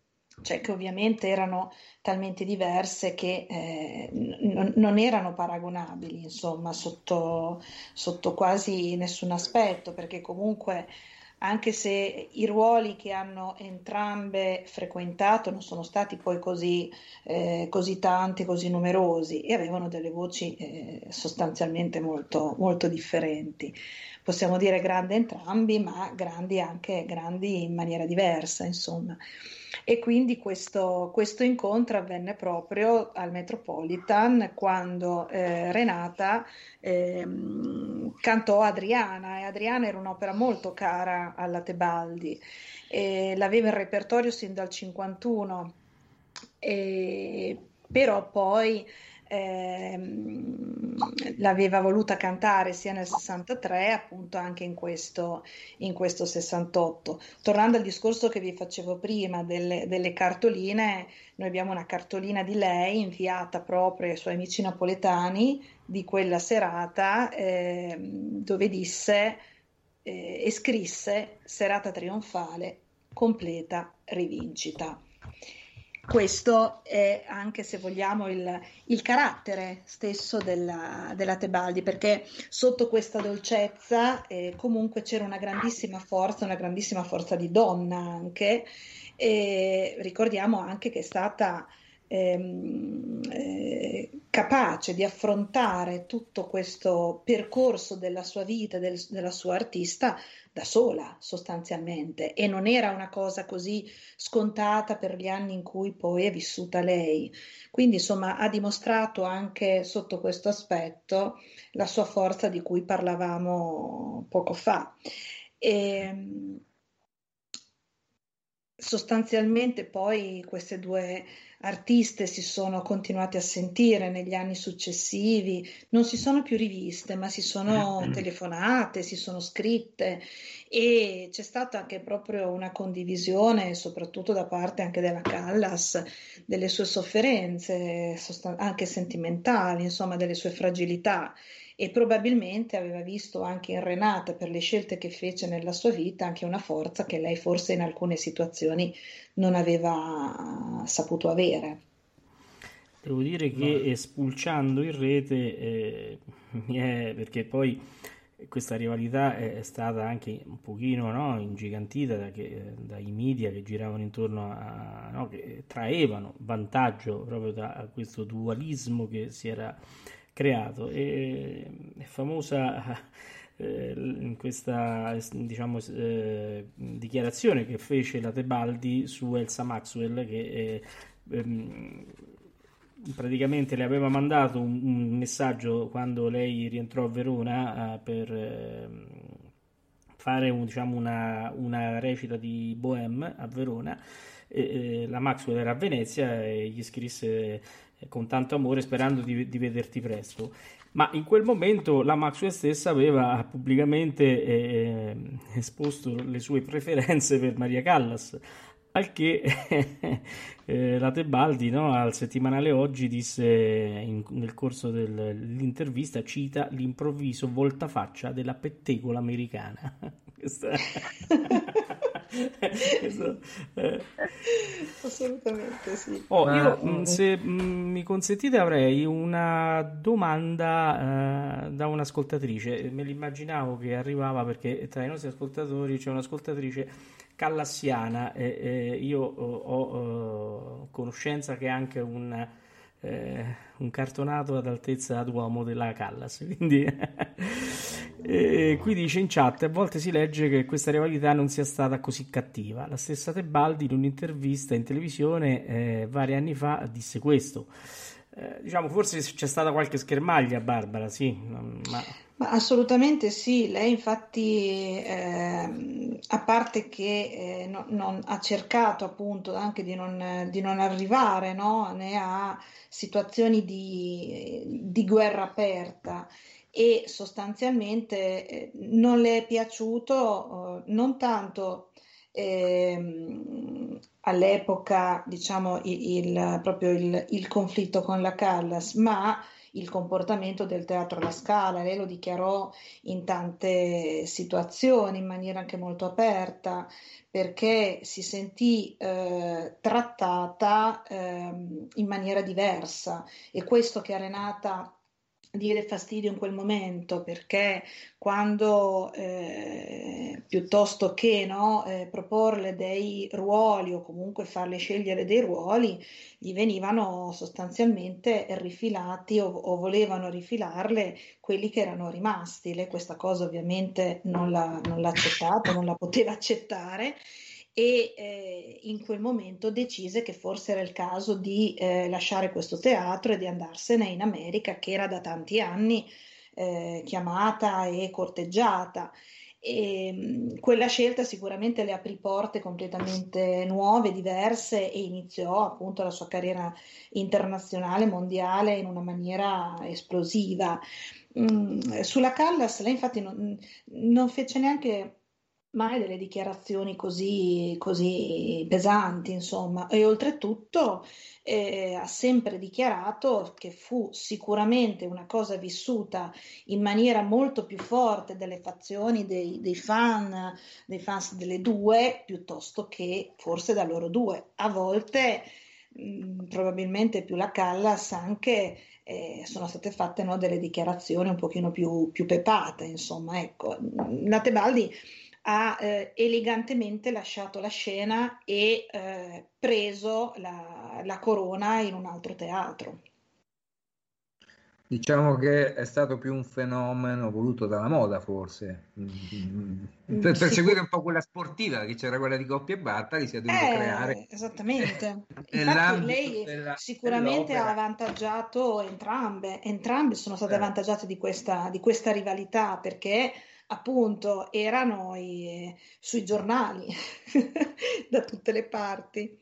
cioè che ovviamente erano talmente diverse che eh, n- non erano paragonabili, insomma, sotto, sotto, quasi nessun aspetto, perché comunque anche se i ruoli che hanno entrambe frequentato non sono stati poi così, eh, così tanti, così numerosi e avevano delle voci eh, sostanzialmente molto, molto differenti. Possiamo dire grandi entrambi, ma grandi anche grandi in maniera diversa, insomma e quindi questo, questo incontro avvenne proprio al Metropolitan quando eh, Renata eh, cantò Adriana e Adriana era un'opera molto cara alla Tebaldi, e l'aveva in repertorio sin dal 51, e, però poi ehm, l'aveva voluta cantare sia nel 63 appunto anche in questo, in questo 68. Tornando al discorso che vi facevo prima delle, delle cartoline, noi abbiamo una cartolina di lei inviata proprio ai suoi amici napoletani di quella serata eh, dove disse eh, e scrisse serata trionfale, completa rivincita questo è anche se vogliamo il, il carattere stesso della, della, Tebaldi, perché sotto questa dolcezza eh, comunque c'era una grandissima forza, una grandissima forza di donna anche. E ricordiamo anche che è stata ehm, eh, capace di affrontare tutto questo percorso della sua vita, del, della sua artista da sola sostanzialmente e non era una cosa così scontata per gli anni in cui poi è vissuta lei. Quindi insomma ha dimostrato anche sotto questo aspetto la sua forza di cui parlavamo poco fa. E, ehm, sostanzialmente poi queste due artiste si sono continuate a sentire negli anni successivi, non si sono più riviste, ma si sono mm-hmm. telefonate, si sono scritte. E c'è stata anche proprio una condivisione, soprattutto da parte anche della Callas, delle sue sofferenze, anche sentimentali, insomma, delle sue fragilità e probabilmente aveva visto anche in Renata per le scelte che fece nella sua vita anche una forza che lei forse in alcune situazioni non aveva saputo avere. Devo dire che spulciando in rete, eh, è, perché poi questa rivalità è stata anche un pochino no, ingigantita da che, dai media che giravano intorno a, no, che traevano vantaggio proprio da questo dualismo che si era creato. E è famosa eh, in questa diciamo, eh, dichiarazione che fece la Tebaldi su Elsa Maxwell che ehm, praticamente le aveva mandato un, un, messaggio quando lei rientrò a Verona eh, per ehm, fare un, diciamo, una, una, recita di Bohème a Verona. E, la Maxwell era a Venezia e gli scrisse con tanto amore sperando di, di, vederti presto. Ma in quel momento la Maxwell stessa aveva pubblicamente eh, esposto le sue preferenze per Maria Callas, al che eh, la Tebaldi no, al settimanale Oggi disse in, nel corso dell'intervista, cita l'improvviso voltafaccia della pettegola americana. Questa... Questo, eh. Assolutamente sì. Oh, Ma... io, mm, se mh, mm, mi consentite, avrei una domanda uh, da un'ascoltatrice. Me l'immaginavo che arrivava perché tra i nostri ascoltatori c'è un'ascoltatrice callassiana e, e io ho, ho uh, conoscenza che è anche un eh, un cartonato ad altezza d'uomo della Callas. Quindi, eh, qui dice in chat: a volte si legge che questa rivalità non sia stata così cattiva. La stessa Tebaldi, in un'intervista in televisione eh, vari anni fa, disse questo. Eh, diciamo, forse c'è stata qualche schermaglia, Barbara, sì, ma... Ma assolutamente sì, lei infatti, eh, a parte che eh, no, non, ha cercato appunto anche di non, di non arrivare no, né a situazioni di, di guerra aperta e sostanzialmente eh, non le è piaciuto eh, non tanto ehm, all'epoca diciamo il, il proprio il, il conflitto con la Callas, ma il comportamento del teatro alla scala. Lei lo dichiarò in tante situazioni in maniera anche molto aperta perché si sentì eh, trattata eh, in maniera diversa e questo che a Renata dire fastidio in quel momento perché quando eh, piuttosto che no, eh, proporle dei ruoli o comunque farle scegliere dei ruoli gli venivano sostanzialmente rifilati o, o volevano rifilarle quelli che erano rimasti. Lei questa cosa ovviamente non l'ha, non l'ha accettata non la poteva accettare e eh, in quel momento decise che forse era il caso di eh, lasciare questo teatro e di andarsene in America, che era da tanti anni eh, chiamata e corteggiata. E, mh, quella scelta sicuramente le aprì porte completamente nuove, diverse e iniziò appunto la sua carriera internazionale, mondiale in una maniera esplosiva. Mm, sulla Callas lei infatti non, non fece neanche mai delle dichiarazioni così, così pesanti, insomma, e oltretutto eh, ha sempre dichiarato che fu sicuramente una cosa vissuta in maniera molto più forte dalle fazioni dei, dei fan, dei fans delle due, piuttosto che forse da loro due. A volte, mh, mm, probabilmente più la Callas, anche eh, sono state fatte no, delle dichiarazioni un pochino più, più pepate, insomma, ecco. La Tebaldi ha eh, elegantemente lasciato la scena e eh, preso la, la, corona in un altro teatro. Diciamo che è stato più un fenomeno voluto dalla moda, forse, mm, per, per seguire un po' quella sportiva, che c'era quella di Coppia e Bartali, si è dovuto eh, creare. Esattamente. Infatti lei della, sicuramente dell'opera. ha avvantaggiato entrambe, entrambe sono state eh. avvantaggiate di questa, di questa rivalità perché appunto erano i, sui giornali da tutte le parti.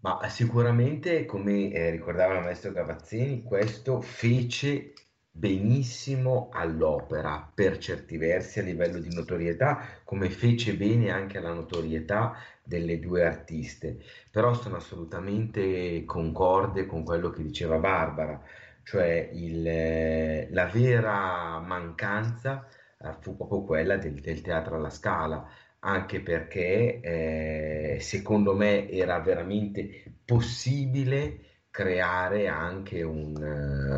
Ma sicuramente, come eh, ricordava il maestro Cavazzini, questo fece benissimo all'opera per certi versi a livello di notorietà, come fece bene anche alla notorietà delle due artiste. Però sono assolutamente concorde con quello che diceva Barbara cioè il, eh, la vera mancanza eh, fu proprio quella del, del, teatro alla scala, anche perché eh, secondo me era veramente possibile creare anche un,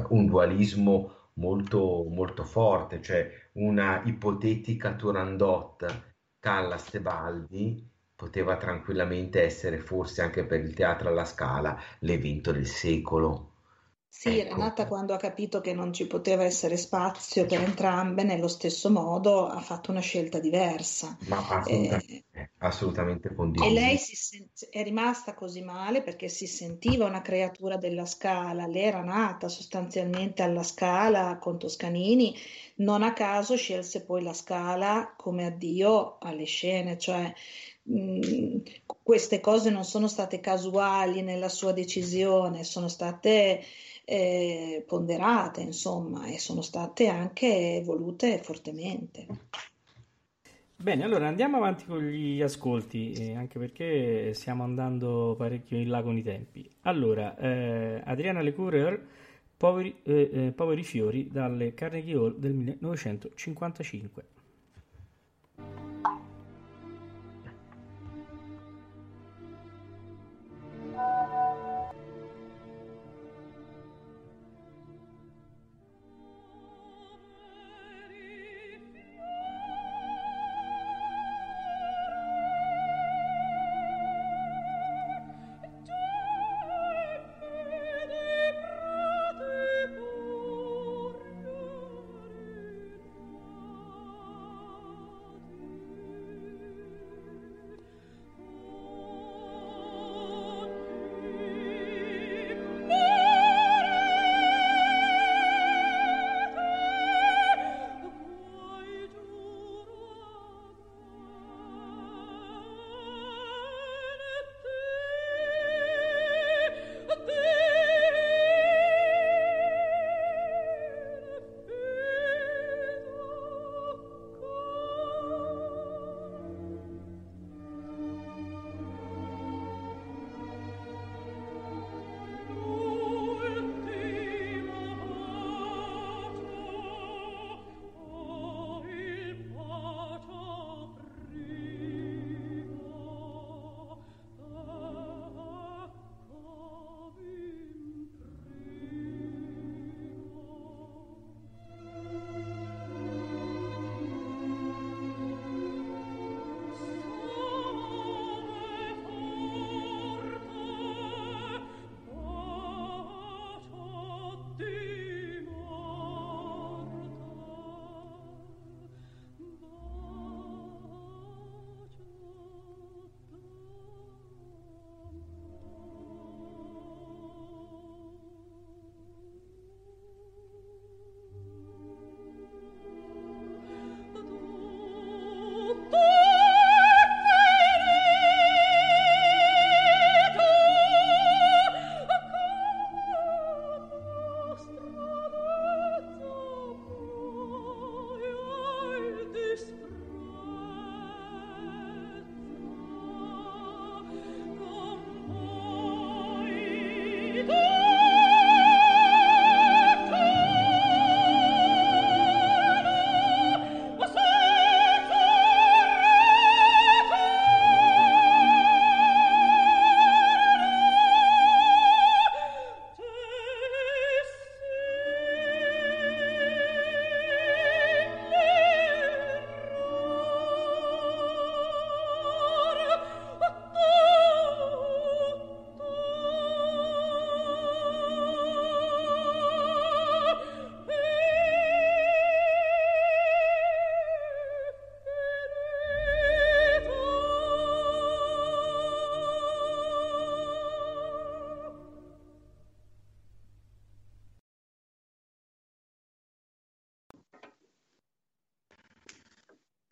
uh, un dualismo molto, molto forte, cioè una ipotetica Turandot Callas Tebaldi poteva tranquillamente essere forse anche per il teatro alla scala l'evento del secolo sì, ecco. Renata quando ha capito che non ci poteva essere spazio per entrambe nello stesso modo ha fatto una scelta diversa. Ma assolutamente, eh, assolutamente condiviso. E lei sent- è rimasta così male perché si sentiva una creatura della Scala, lei era nata sostanzialmente alla Scala con Toscanini, non a caso scelse poi la Scala come addio alle scene, cioè queste cose non sono state casuali nella sua decisione, sono state eh, ponderate, insomma, e sono state anche volute fortemente. Bene, allora andiamo avanti con gli ascolti, eh, anche perché stiamo andando parecchio in là con i tempi. Allora, eh, Adriana Lecoureur, poveri, eh, eh, poveri fiori dalle Carnegie Hall del 1955.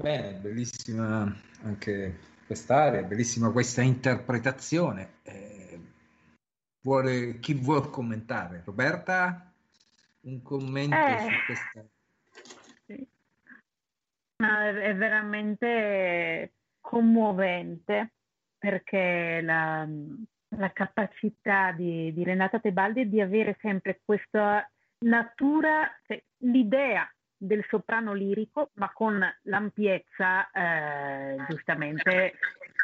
Bene, bellissima anche quest'area, bellissima questa interpretazione. Eh, vuole, chi vuole commentare? Roberta, un commento eh, su questa... Sì. No, è veramente commovente perché la, la capacità di, di, Renata Tebaldi è di avere sempre questa natura, cioè, l'idea del soprano lirico, ma con l'ampiezza eh, giustamente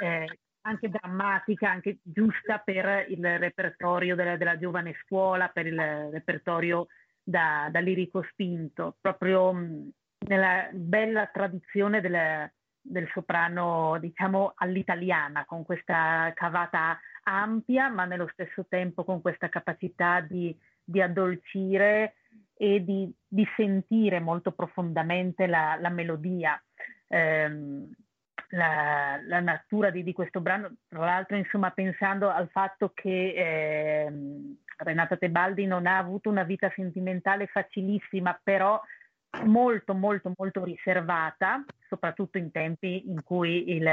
eh, anche drammatica, anche giusta per il repertorio della, della giovane scuola, per il repertorio da, da lirico spinto, proprio mh, nella bella tradizione del, del soprano, diciamo, all'italiana, con questa cavata ampia, ma nello stesso tempo con questa capacità di, di addolcire e di, di, sentire molto profondamente la, la melodia. Eh, la, la, natura di, di, questo brano, tra l'altro insomma pensando al fatto che eh, Renata Tebaldi non ha avuto una vita sentimentale facilissima, però molto molto molto riservata, soprattutto in tempi in cui il,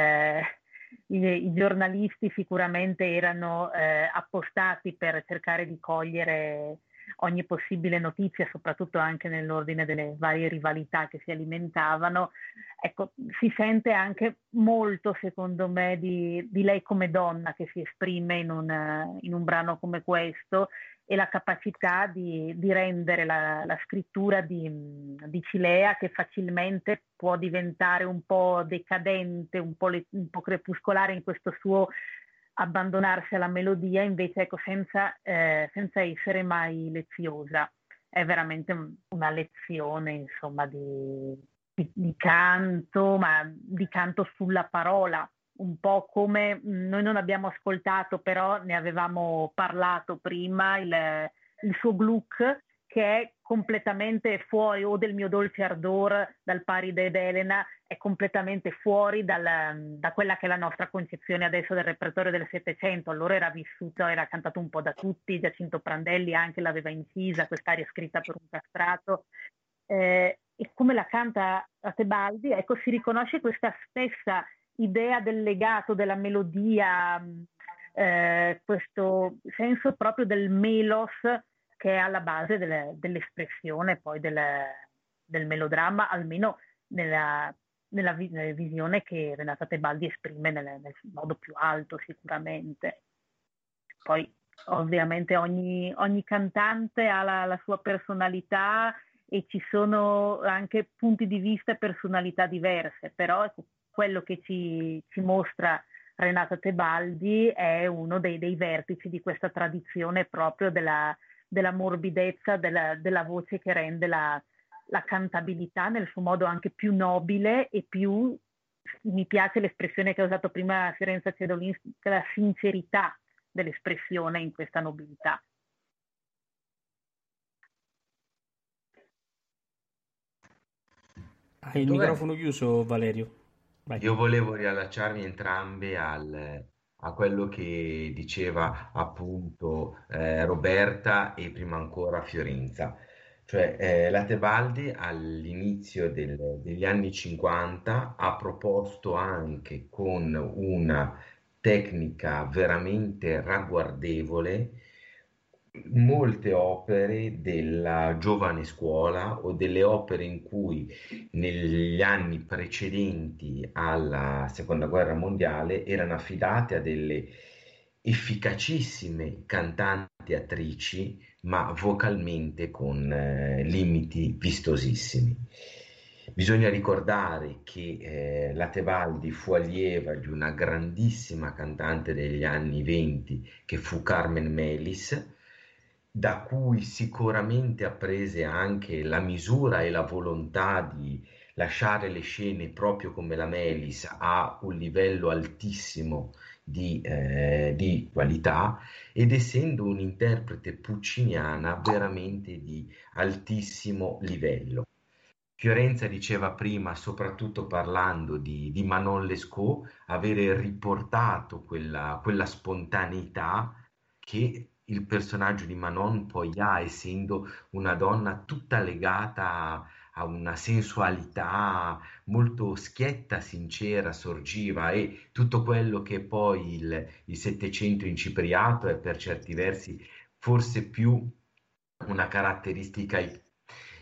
i, i, giornalisti sicuramente erano eh, appostati per cercare di cogliere ogni possibile notizia, soprattutto anche nell'ordine delle varie rivalità che si alimentavano. Ecco, si sente anche molto, secondo me, di, di lei come donna che si esprime in un, in un brano come questo e la capacità di, di rendere la, la scrittura di, di, Cilea che facilmente può diventare un po' decadente, un po', le, un po crepuscolare in questo suo abbandonarsi alla melodia, invece ecco, senza, eh, senza essere mai leziosa. È veramente una lezione, insomma, di, di, di canto, ma di canto sulla parola, un po' come noi non abbiamo ascoltato, però ne avevamo parlato prima, il, il suo Gluck che è completamente fuori o del mio dolce ardor dal Paride ed Elena, è completamente fuori dal, da quella che è la nostra concezione adesso del repertorio del Settecento. Allora era vissuto, era cantato un po' da tutti, Giacinto Prandelli anche l'aveva incisa, quest'aria scritta per un castrato. Eh, e come la canta Tebaldi, ecco, si riconosce questa stessa idea del legato, della melodia, eh, questo senso proprio del melos che è alla base delle, dell'espressione poi del, del, melodramma, almeno nella, nella, nella, visione che Renata Tebaldi esprime nel, nel modo più alto sicuramente. Poi ovviamente ogni, ogni cantante ha la, la, sua personalità e ci sono anche punti di vista e personalità diverse, però ecco, quello che ci, ci mostra Renata Tebaldi è uno dei, dei, vertici di questa tradizione proprio della, della morbidezza della, della, voce che rende la, la, cantabilità nel suo modo anche più nobile e più, mi piace l'espressione che ha usato prima Fiorenza Cedolin, la sincerità dell'espressione in questa nobiltà. Hai il Dov'è? microfono chiuso, Valerio. Vai. Io volevo riallacciarmi entrambe al, a quello che diceva appunto eh, Roberta e prima ancora Fiorenza. Cioè, eh, la Tebaldi all'inizio del, degli anni 50 ha proposto anche con una tecnica veramente ragguardevole molte opere della giovane scuola o delle opere in cui negli anni precedenti alla seconda guerra mondiale erano affidate a delle efficacissime cantanti attrici ma vocalmente con eh, limiti vistosissimi. Bisogna ricordare che eh, la Tebaldi fu allieva di una grandissima cantante degli anni venti che fu Carmen Melis, da cui sicuramente apprese anche la misura e la volontà di lasciare le scene proprio come la Melis a un livello altissimo di, eh, di qualità ed essendo un'interprete pucciniana veramente di altissimo livello. Fiorenza diceva prima, soprattutto parlando di, di Manon Lescaut, avere riportato quella, quella spontaneità che il personaggio di Manon poi essendo una donna tutta legata a una sensualità molto schietta, sincera, sorgiva e tutto quello che poi il, il Settecento incipriato è per certi versi forse più una caratteristica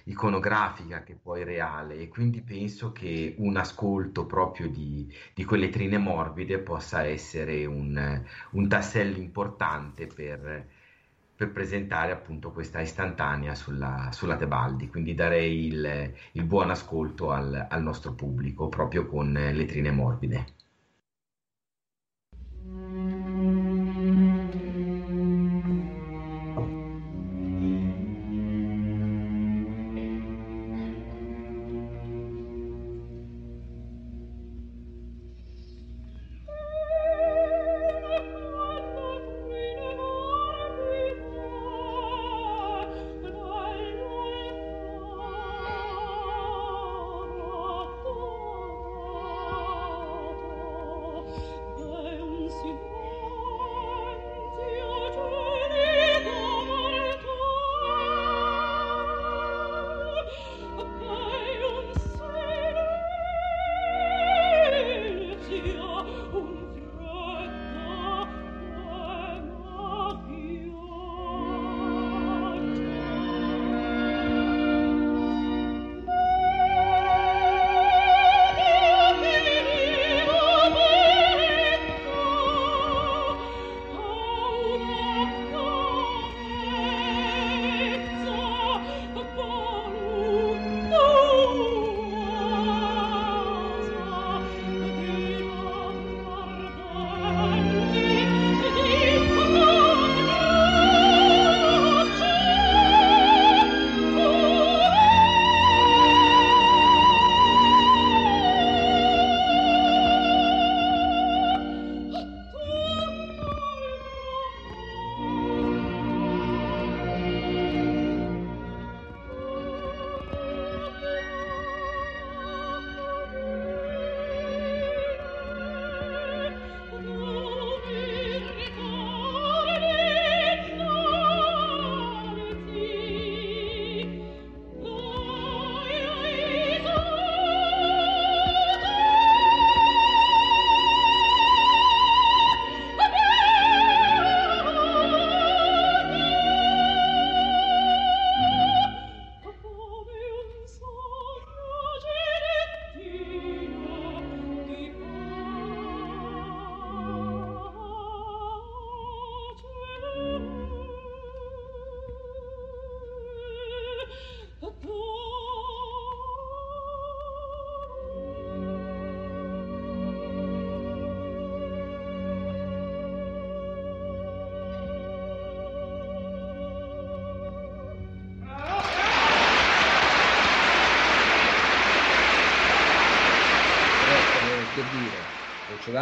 iconografica che poi reale. E quindi penso che un ascolto proprio di, di quelle trine morbide possa essere un, un tassello importante per, per presentare appunto questa istantanea sulla, sulla Tebaldi, quindi darei il, il buon ascolto al, al nostro pubblico proprio con le trine morbide.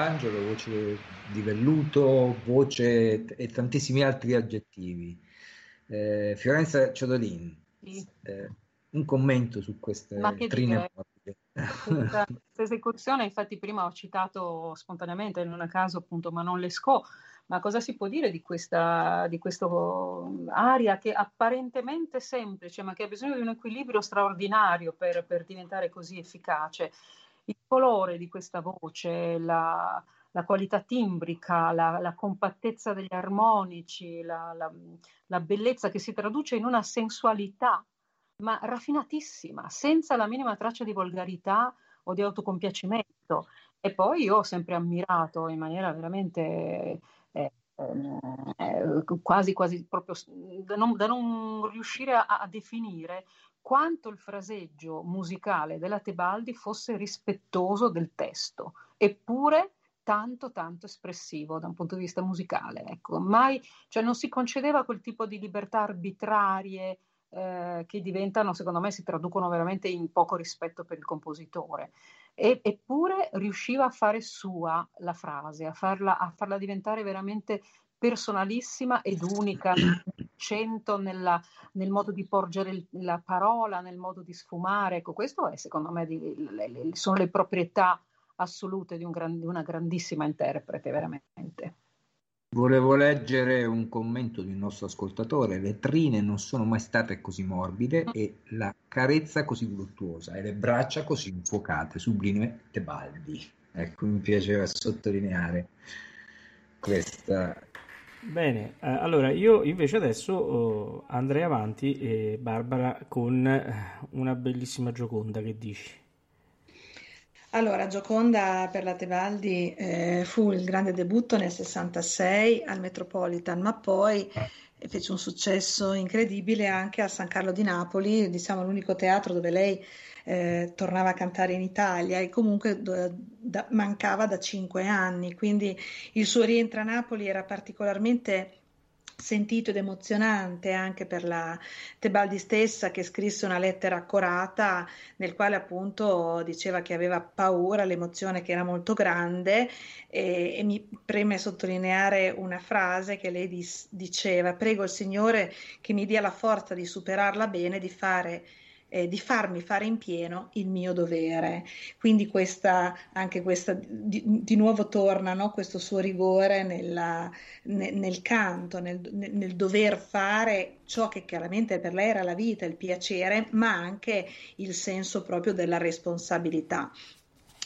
Michelangelo, voce di velluto, voce e tantissimi altri aggettivi. Eh, Fiorenza Ciodolin, sì. eh, un commento su queste trine questa, questa esecuzione, infatti prima ho citato spontaneamente, non a caso appunto Manon Lescaut, ma cosa si può dire di questa di questo aria che apparentemente semplice, ma che ha bisogno di un equilibrio straordinario per, per diventare così efficace? Il colore di questa voce, la, la qualità timbrica, la, la, compattezza degli armonici, la, la, bellezza che si traduce in una sensualità, ma raffinatissima, senza la minima traccia di volgarità o di autocompiacimento. E poi io ho sempre ammirato in maniera veramente eh, eh, quasi, quasi proprio da non, da non riuscire a, a definire quanto il fraseggio musicale della Tebaldi fosse rispettoso del testo, eppure tanto tanto espressivo da un punto di vista musicale. Ecco, mai, cioè non si concedeva quel tipo di libertà arbitrarie eh, che diventano, secondo me, si traducono veramente in poco rispetto per il compositore. E, eppure riusciva a fare sua la frase, a farla, a farla diventare veramente personalissima ed unica, accento nella, nel modo di porgere la parola, nel modo di sfumare. Ecco, questo è secondo me di, le, le, sono le proprietà assolute di, un gran, di una grandissima interprete, veramente. Volevo leggere un commento di un nostro ascoltatore. Le trine non sono mai state così morbide e la carezza così voluttuosa e le braccia così infuocate. Sublime Tebaldi. Ecco, mi piaceva sottolineare questa. Bene, eh, allora io invece adesso oh, andrei avanti, eh, Barbara, con eh, una bellissima Gioconda, che dici? Allora, Gioconda per la Tebaldi eh, fu il grande debutto nel 66 al Metropolitan, ma poi fece un successo incredibile anche a San Carlo di Napoli, diciamo l'unico teatro dove lei eh, tornava a cantare in Italia e comunque da, mancava da cinque anni, quindi il suo rientro a Napoli era particolarmente sentito ed emozionante anche per la Tebaldi stessa che scrisse una lettera accurata nel quale appunto diceva che aveva paura, l'emozione che era molto grande e, e mi preme sottolineare una frase che lei dis, diceva prego il Signore che mi dia la forza di superarla bene, di fare eh, di farmi fare in pieno il mio dovere. Quindi questa, anche questa, di, di nuovo torna no? questo suo rigore nella, nel, nel canto, nel, nel, dover fare ciò che chiaramente per lei era la vita, il piacere, ma anche il senso proprio della responsabilità.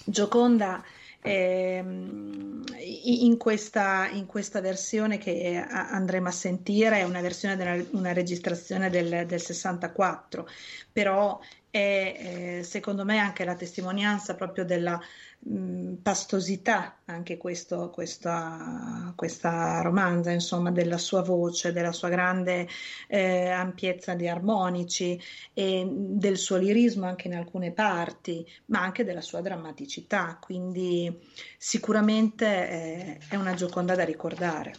Gioconda Ehm, in, questa, in, questa, versione che andremo a sentire è una versione della una registrazione del, del 64, però è eh, secondo me anche la testimonianza proprio della mh, pastosità, anche questo, questa, questa romanza, insomma, della sua voce, della sua grande eh, ampiezza di armonici e del suo lirismo anche in alcune parti, ma anche della sua drammaticità, quindi sicuramente eh, è una gioconda da ricordare.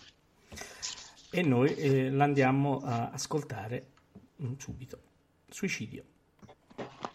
E noi eh, l'andiamo a ascoltare subito. Suicidio.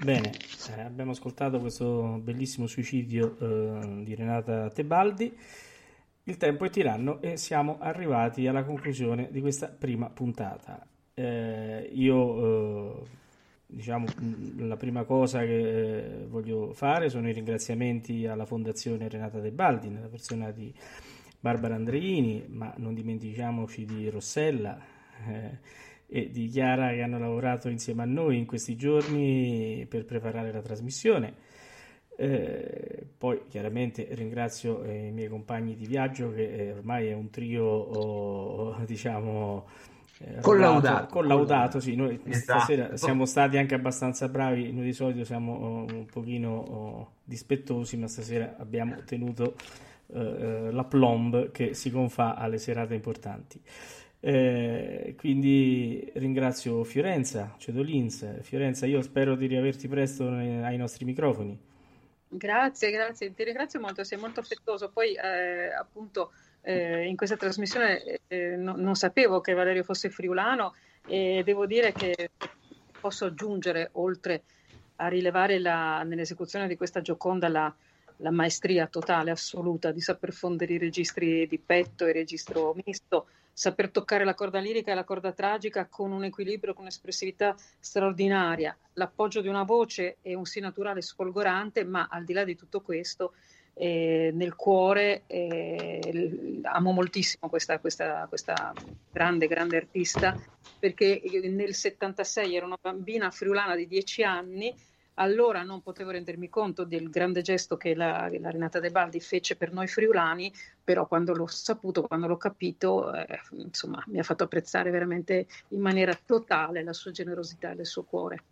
Bene, eh, abbiamo ascoltato questo bellissimo suicidio eh, di Renata Tebaldi. Il tempo è tiranno e siamo arrivati alla conclusione di questa prima puntata. Eh, io, eh, diciamo, la prima cosa che eh, voglio fare sono i ringraziamenti alla Fondazione Renata Tebaldi, nella persona di Barbara Andreini, ma non dimentichiamoci di Rossella eh, e di Chiara che hanno lavorato insieme a noi in questi giorni per preparare la trasmissione. Eh, poi chiaramente ringrazio eh, i miei compagni di viaggio che eh, ormai è un trio oh, diciamo eh, collaudato, collaudato sì, noi esatto. stasera siamo stati anche abbastanza bravi. Noi di solito siamo oh, un pochino oh, dispettosi ma stasera abbiamo tenuto eh, eh, la plomb che si confà alle serate importanti eh, quindi ringrazio Fiorenza, Cedolins. Fiorenza, io spero di riaverti presto ai nostri microfoni. Grazie, grazie, ti ringrazio molto, sei molto affettuoso. Poi eh, appunto eh, in questa trasmissione eh, no, non sapevo che Valerio fosse friulano e devo dire che posso aggiungere, oltre a rilevare la, nell'esecuzione di questa gioconda la, la, maestria totale, assoluta, di saper fondere i registri di petto e registro misto, saper toccare la corda lirica e la corda tragica con un equilibrio, con un'espressività straordinaria, l'appoggio di una voce e un sì naturale sfolgorante, ma al di là di tutto questo, eh, nel cuore eh, amo moltissimo questa, questa, questa, grande, grande artista perché nel 76 ero una bambina friulana di 10 anni allora non potevo rendermi conto del grande gesto che la, la Renata De Baldi fece per noi friulani, però quando l'ho saputo, quando l'ho capito, eh, insomma, mi ha fatto apprezzare veramente in maniera totale la sua generosità e il suo cuore.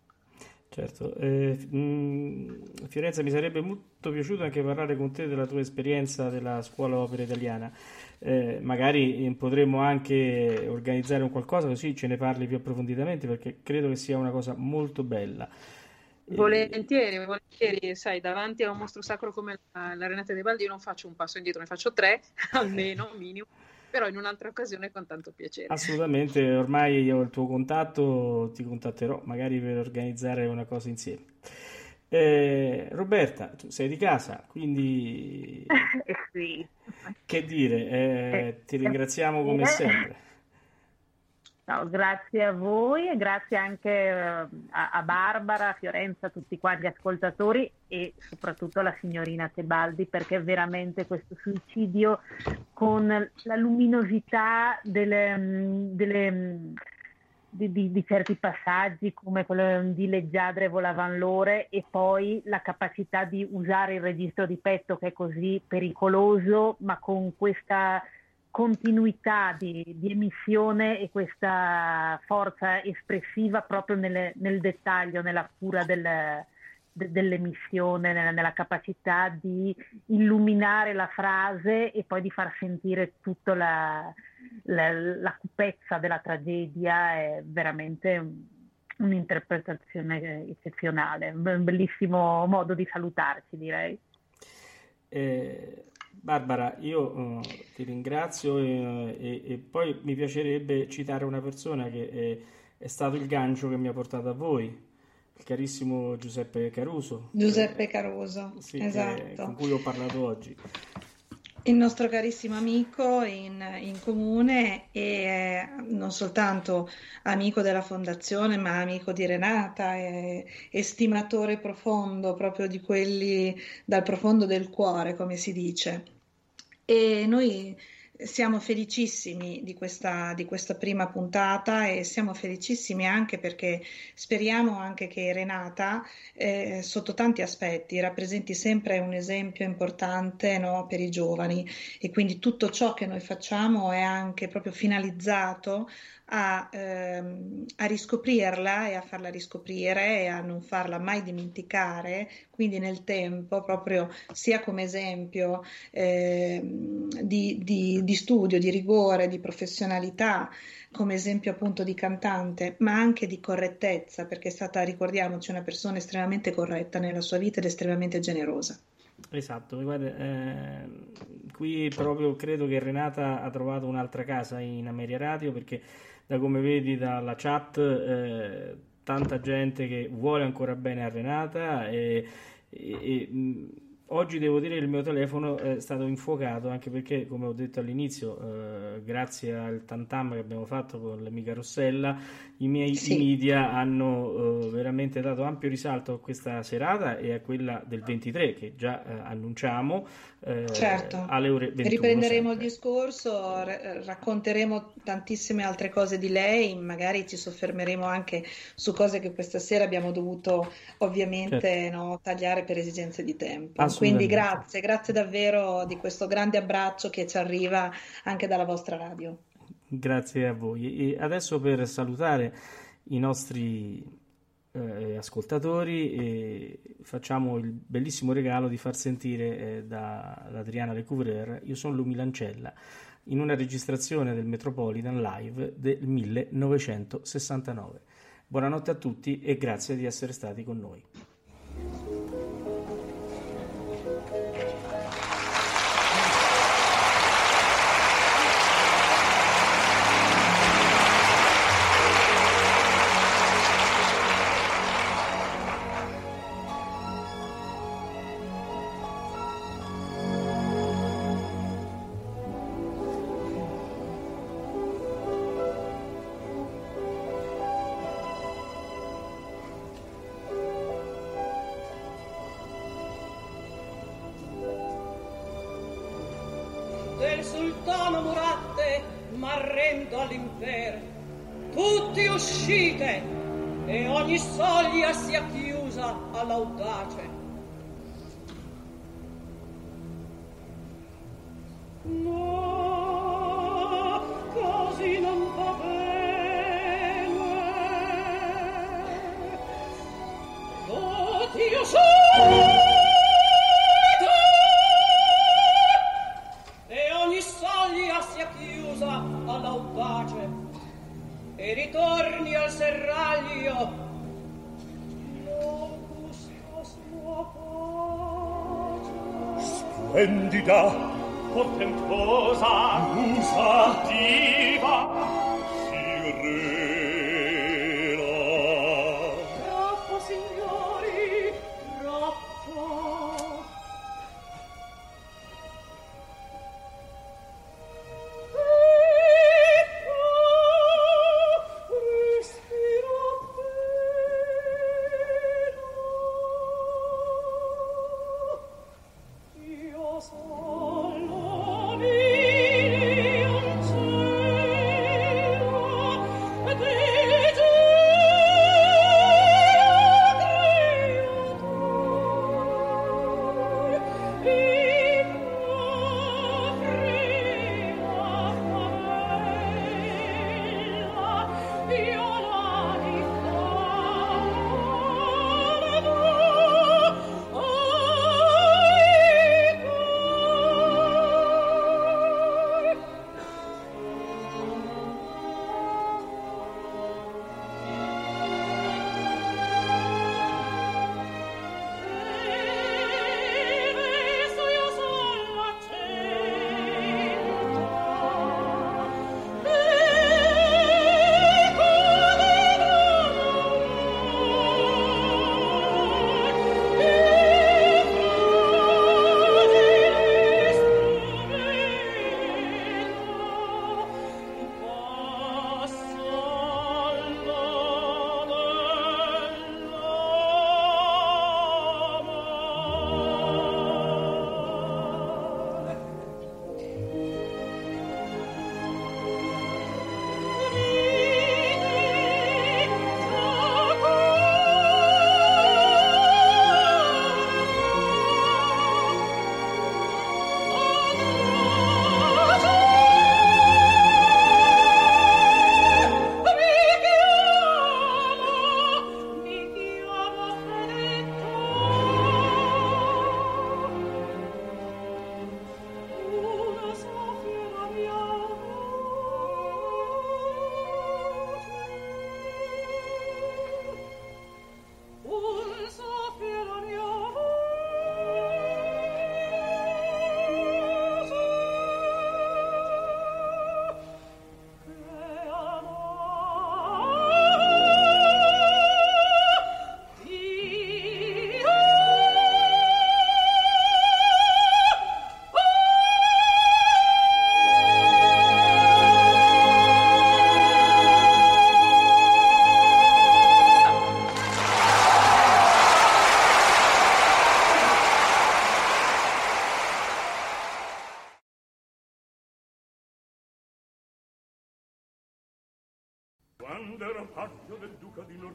Certo, eh, mh, mm, Fiorenza mi sarebbe molto piaciuto anche parlare con te della tua esperienza della scuola opera italiana. Eh, magari eh, potremmo anche organizzare un qualcosa così ce ne parli più approfonditamente perché credo che sia una cosa molto bella. Volentieri, volentieri, sai, davanti a un mostro sacro come la, la Renata De Baldi io non faccio un passo indietro, ne faccio tre, almeno, minimo, però in un'altra occasione con tanto piacere. Assolutamente, ormai ho il tuo contatto, ti contatterò magari per organizzare una cosa insieme. Eh, Roberta, tu sei di casa, quindi... Eh sì. Che dire, eh, eh ti ringraziamo come eh. sempre. No, grazie a voi e grazie anche eh, a, a, Barbara, a Fiorenza, a tutti quanti gli ascoltatori e soprattutto alla signorina Tebaldi perché veramente questo suicidio con la luminosità delle, mm, delle, mm, di, di, di, certi passaggi come quello di Leggiadre volavan l'ore e poi la capacità di usare il registro di petto che è così pericoloso ma con questa continuità di, di, emissione e questa forza espressiva proprio nelle, nel dettaglio, nella cura del, de, dell'emissione, nella, nella, capacità di illuminare la frase e poi di far sentire tutta la, la, la cupezza della tragedia, è veramente un'interpretazione eccezionale, un bellissimo modo di salutarci direi. Eh, Barbara, io uh, ti ringrazio e, e, e, poi mi piacerebbe citare una persona che è, è, stato il gancio che mi ha portato a voi, il carissimo Giuseppe Caruso. Giuseppe Caruso, sì, esatto. con cui ho parlato oggi il nostro carissimo amico in, in comune e non soltanto amico della fondazione ma amico di Renata e estimatore profondo proprio di quelli dal profondo del cuore come si dice. E noi siamo felicissimi di questa, di questa, prima puntata e siamo felicissimi anche perché speriamo anche che Renata, eh, sotto tanti aspetti, rappresenti sempre un esempio importante no, per i giovani. E quindi tutto ciò che noi facciamo è anche proprio finalizzato a, ehm, a, riscoprirla e a farla riscoprire e a non farla mai dimenticare, quindi nel tempo, proprio sia come esempio eh, di, di, di studio, di rigore, di professionalità, come esempio appunto di cantante, ma anche di correttezza, perché è stata, ricordiamoci, una persona estremamente corretta nella sua vita ed estremamente generosa. Esatto, guarda, eh, qui proprio credo che Renata ha trovato un'altra casa in Ameria Radio perché da come vedi dalla chat, eh, tanta gente che vuole ancora bene a Renata e, e, e Oggi devo dire che il mio telefono è stato infuocato anche perché, come ho detto all'inizio, eh, grazie al tantam che abbiamo fatto con l'amica Rossella, i miei sì. media hanno eh, veramente dato ampio risalto a questa serata e a quella del 23 che già eh, annunciamo eh, certo. alle ore 21. Riprenderemo sempre. il discorso, r- racconteremo tantissime altre cose di lei, magari ci soffermeremo anche su cose che questa sera abbiamo dovuto ovviamente certo. no, tagliare per esigenze di tempo. Quindi grazie, grazie davvero di questo grande abbraccio che ci arriva anche dalla vostra radio. Grazie a voi. E adesso per salutare i nostri eh, ascoltatori eh, facciamo il bellissimo regalo di far sentire eh, da, da Adriana Lecouvreur Io sono Lumi Lancella in una registrazione del Metropolitan Live del 1969. Buonanotte a tutti e grazie di essere stati con noi.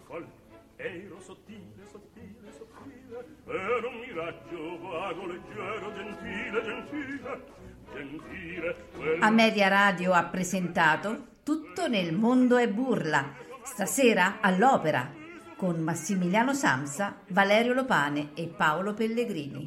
Norfolk ero sottile, sottile, sottile ero un miraggio vago, leggero, gentile, gentile gentile a Media Radio ha presentato Tutto nel mondo è burla stasera all'opera con Massimiliano Samsa, Valerio Lopane e Paolo Pellegrini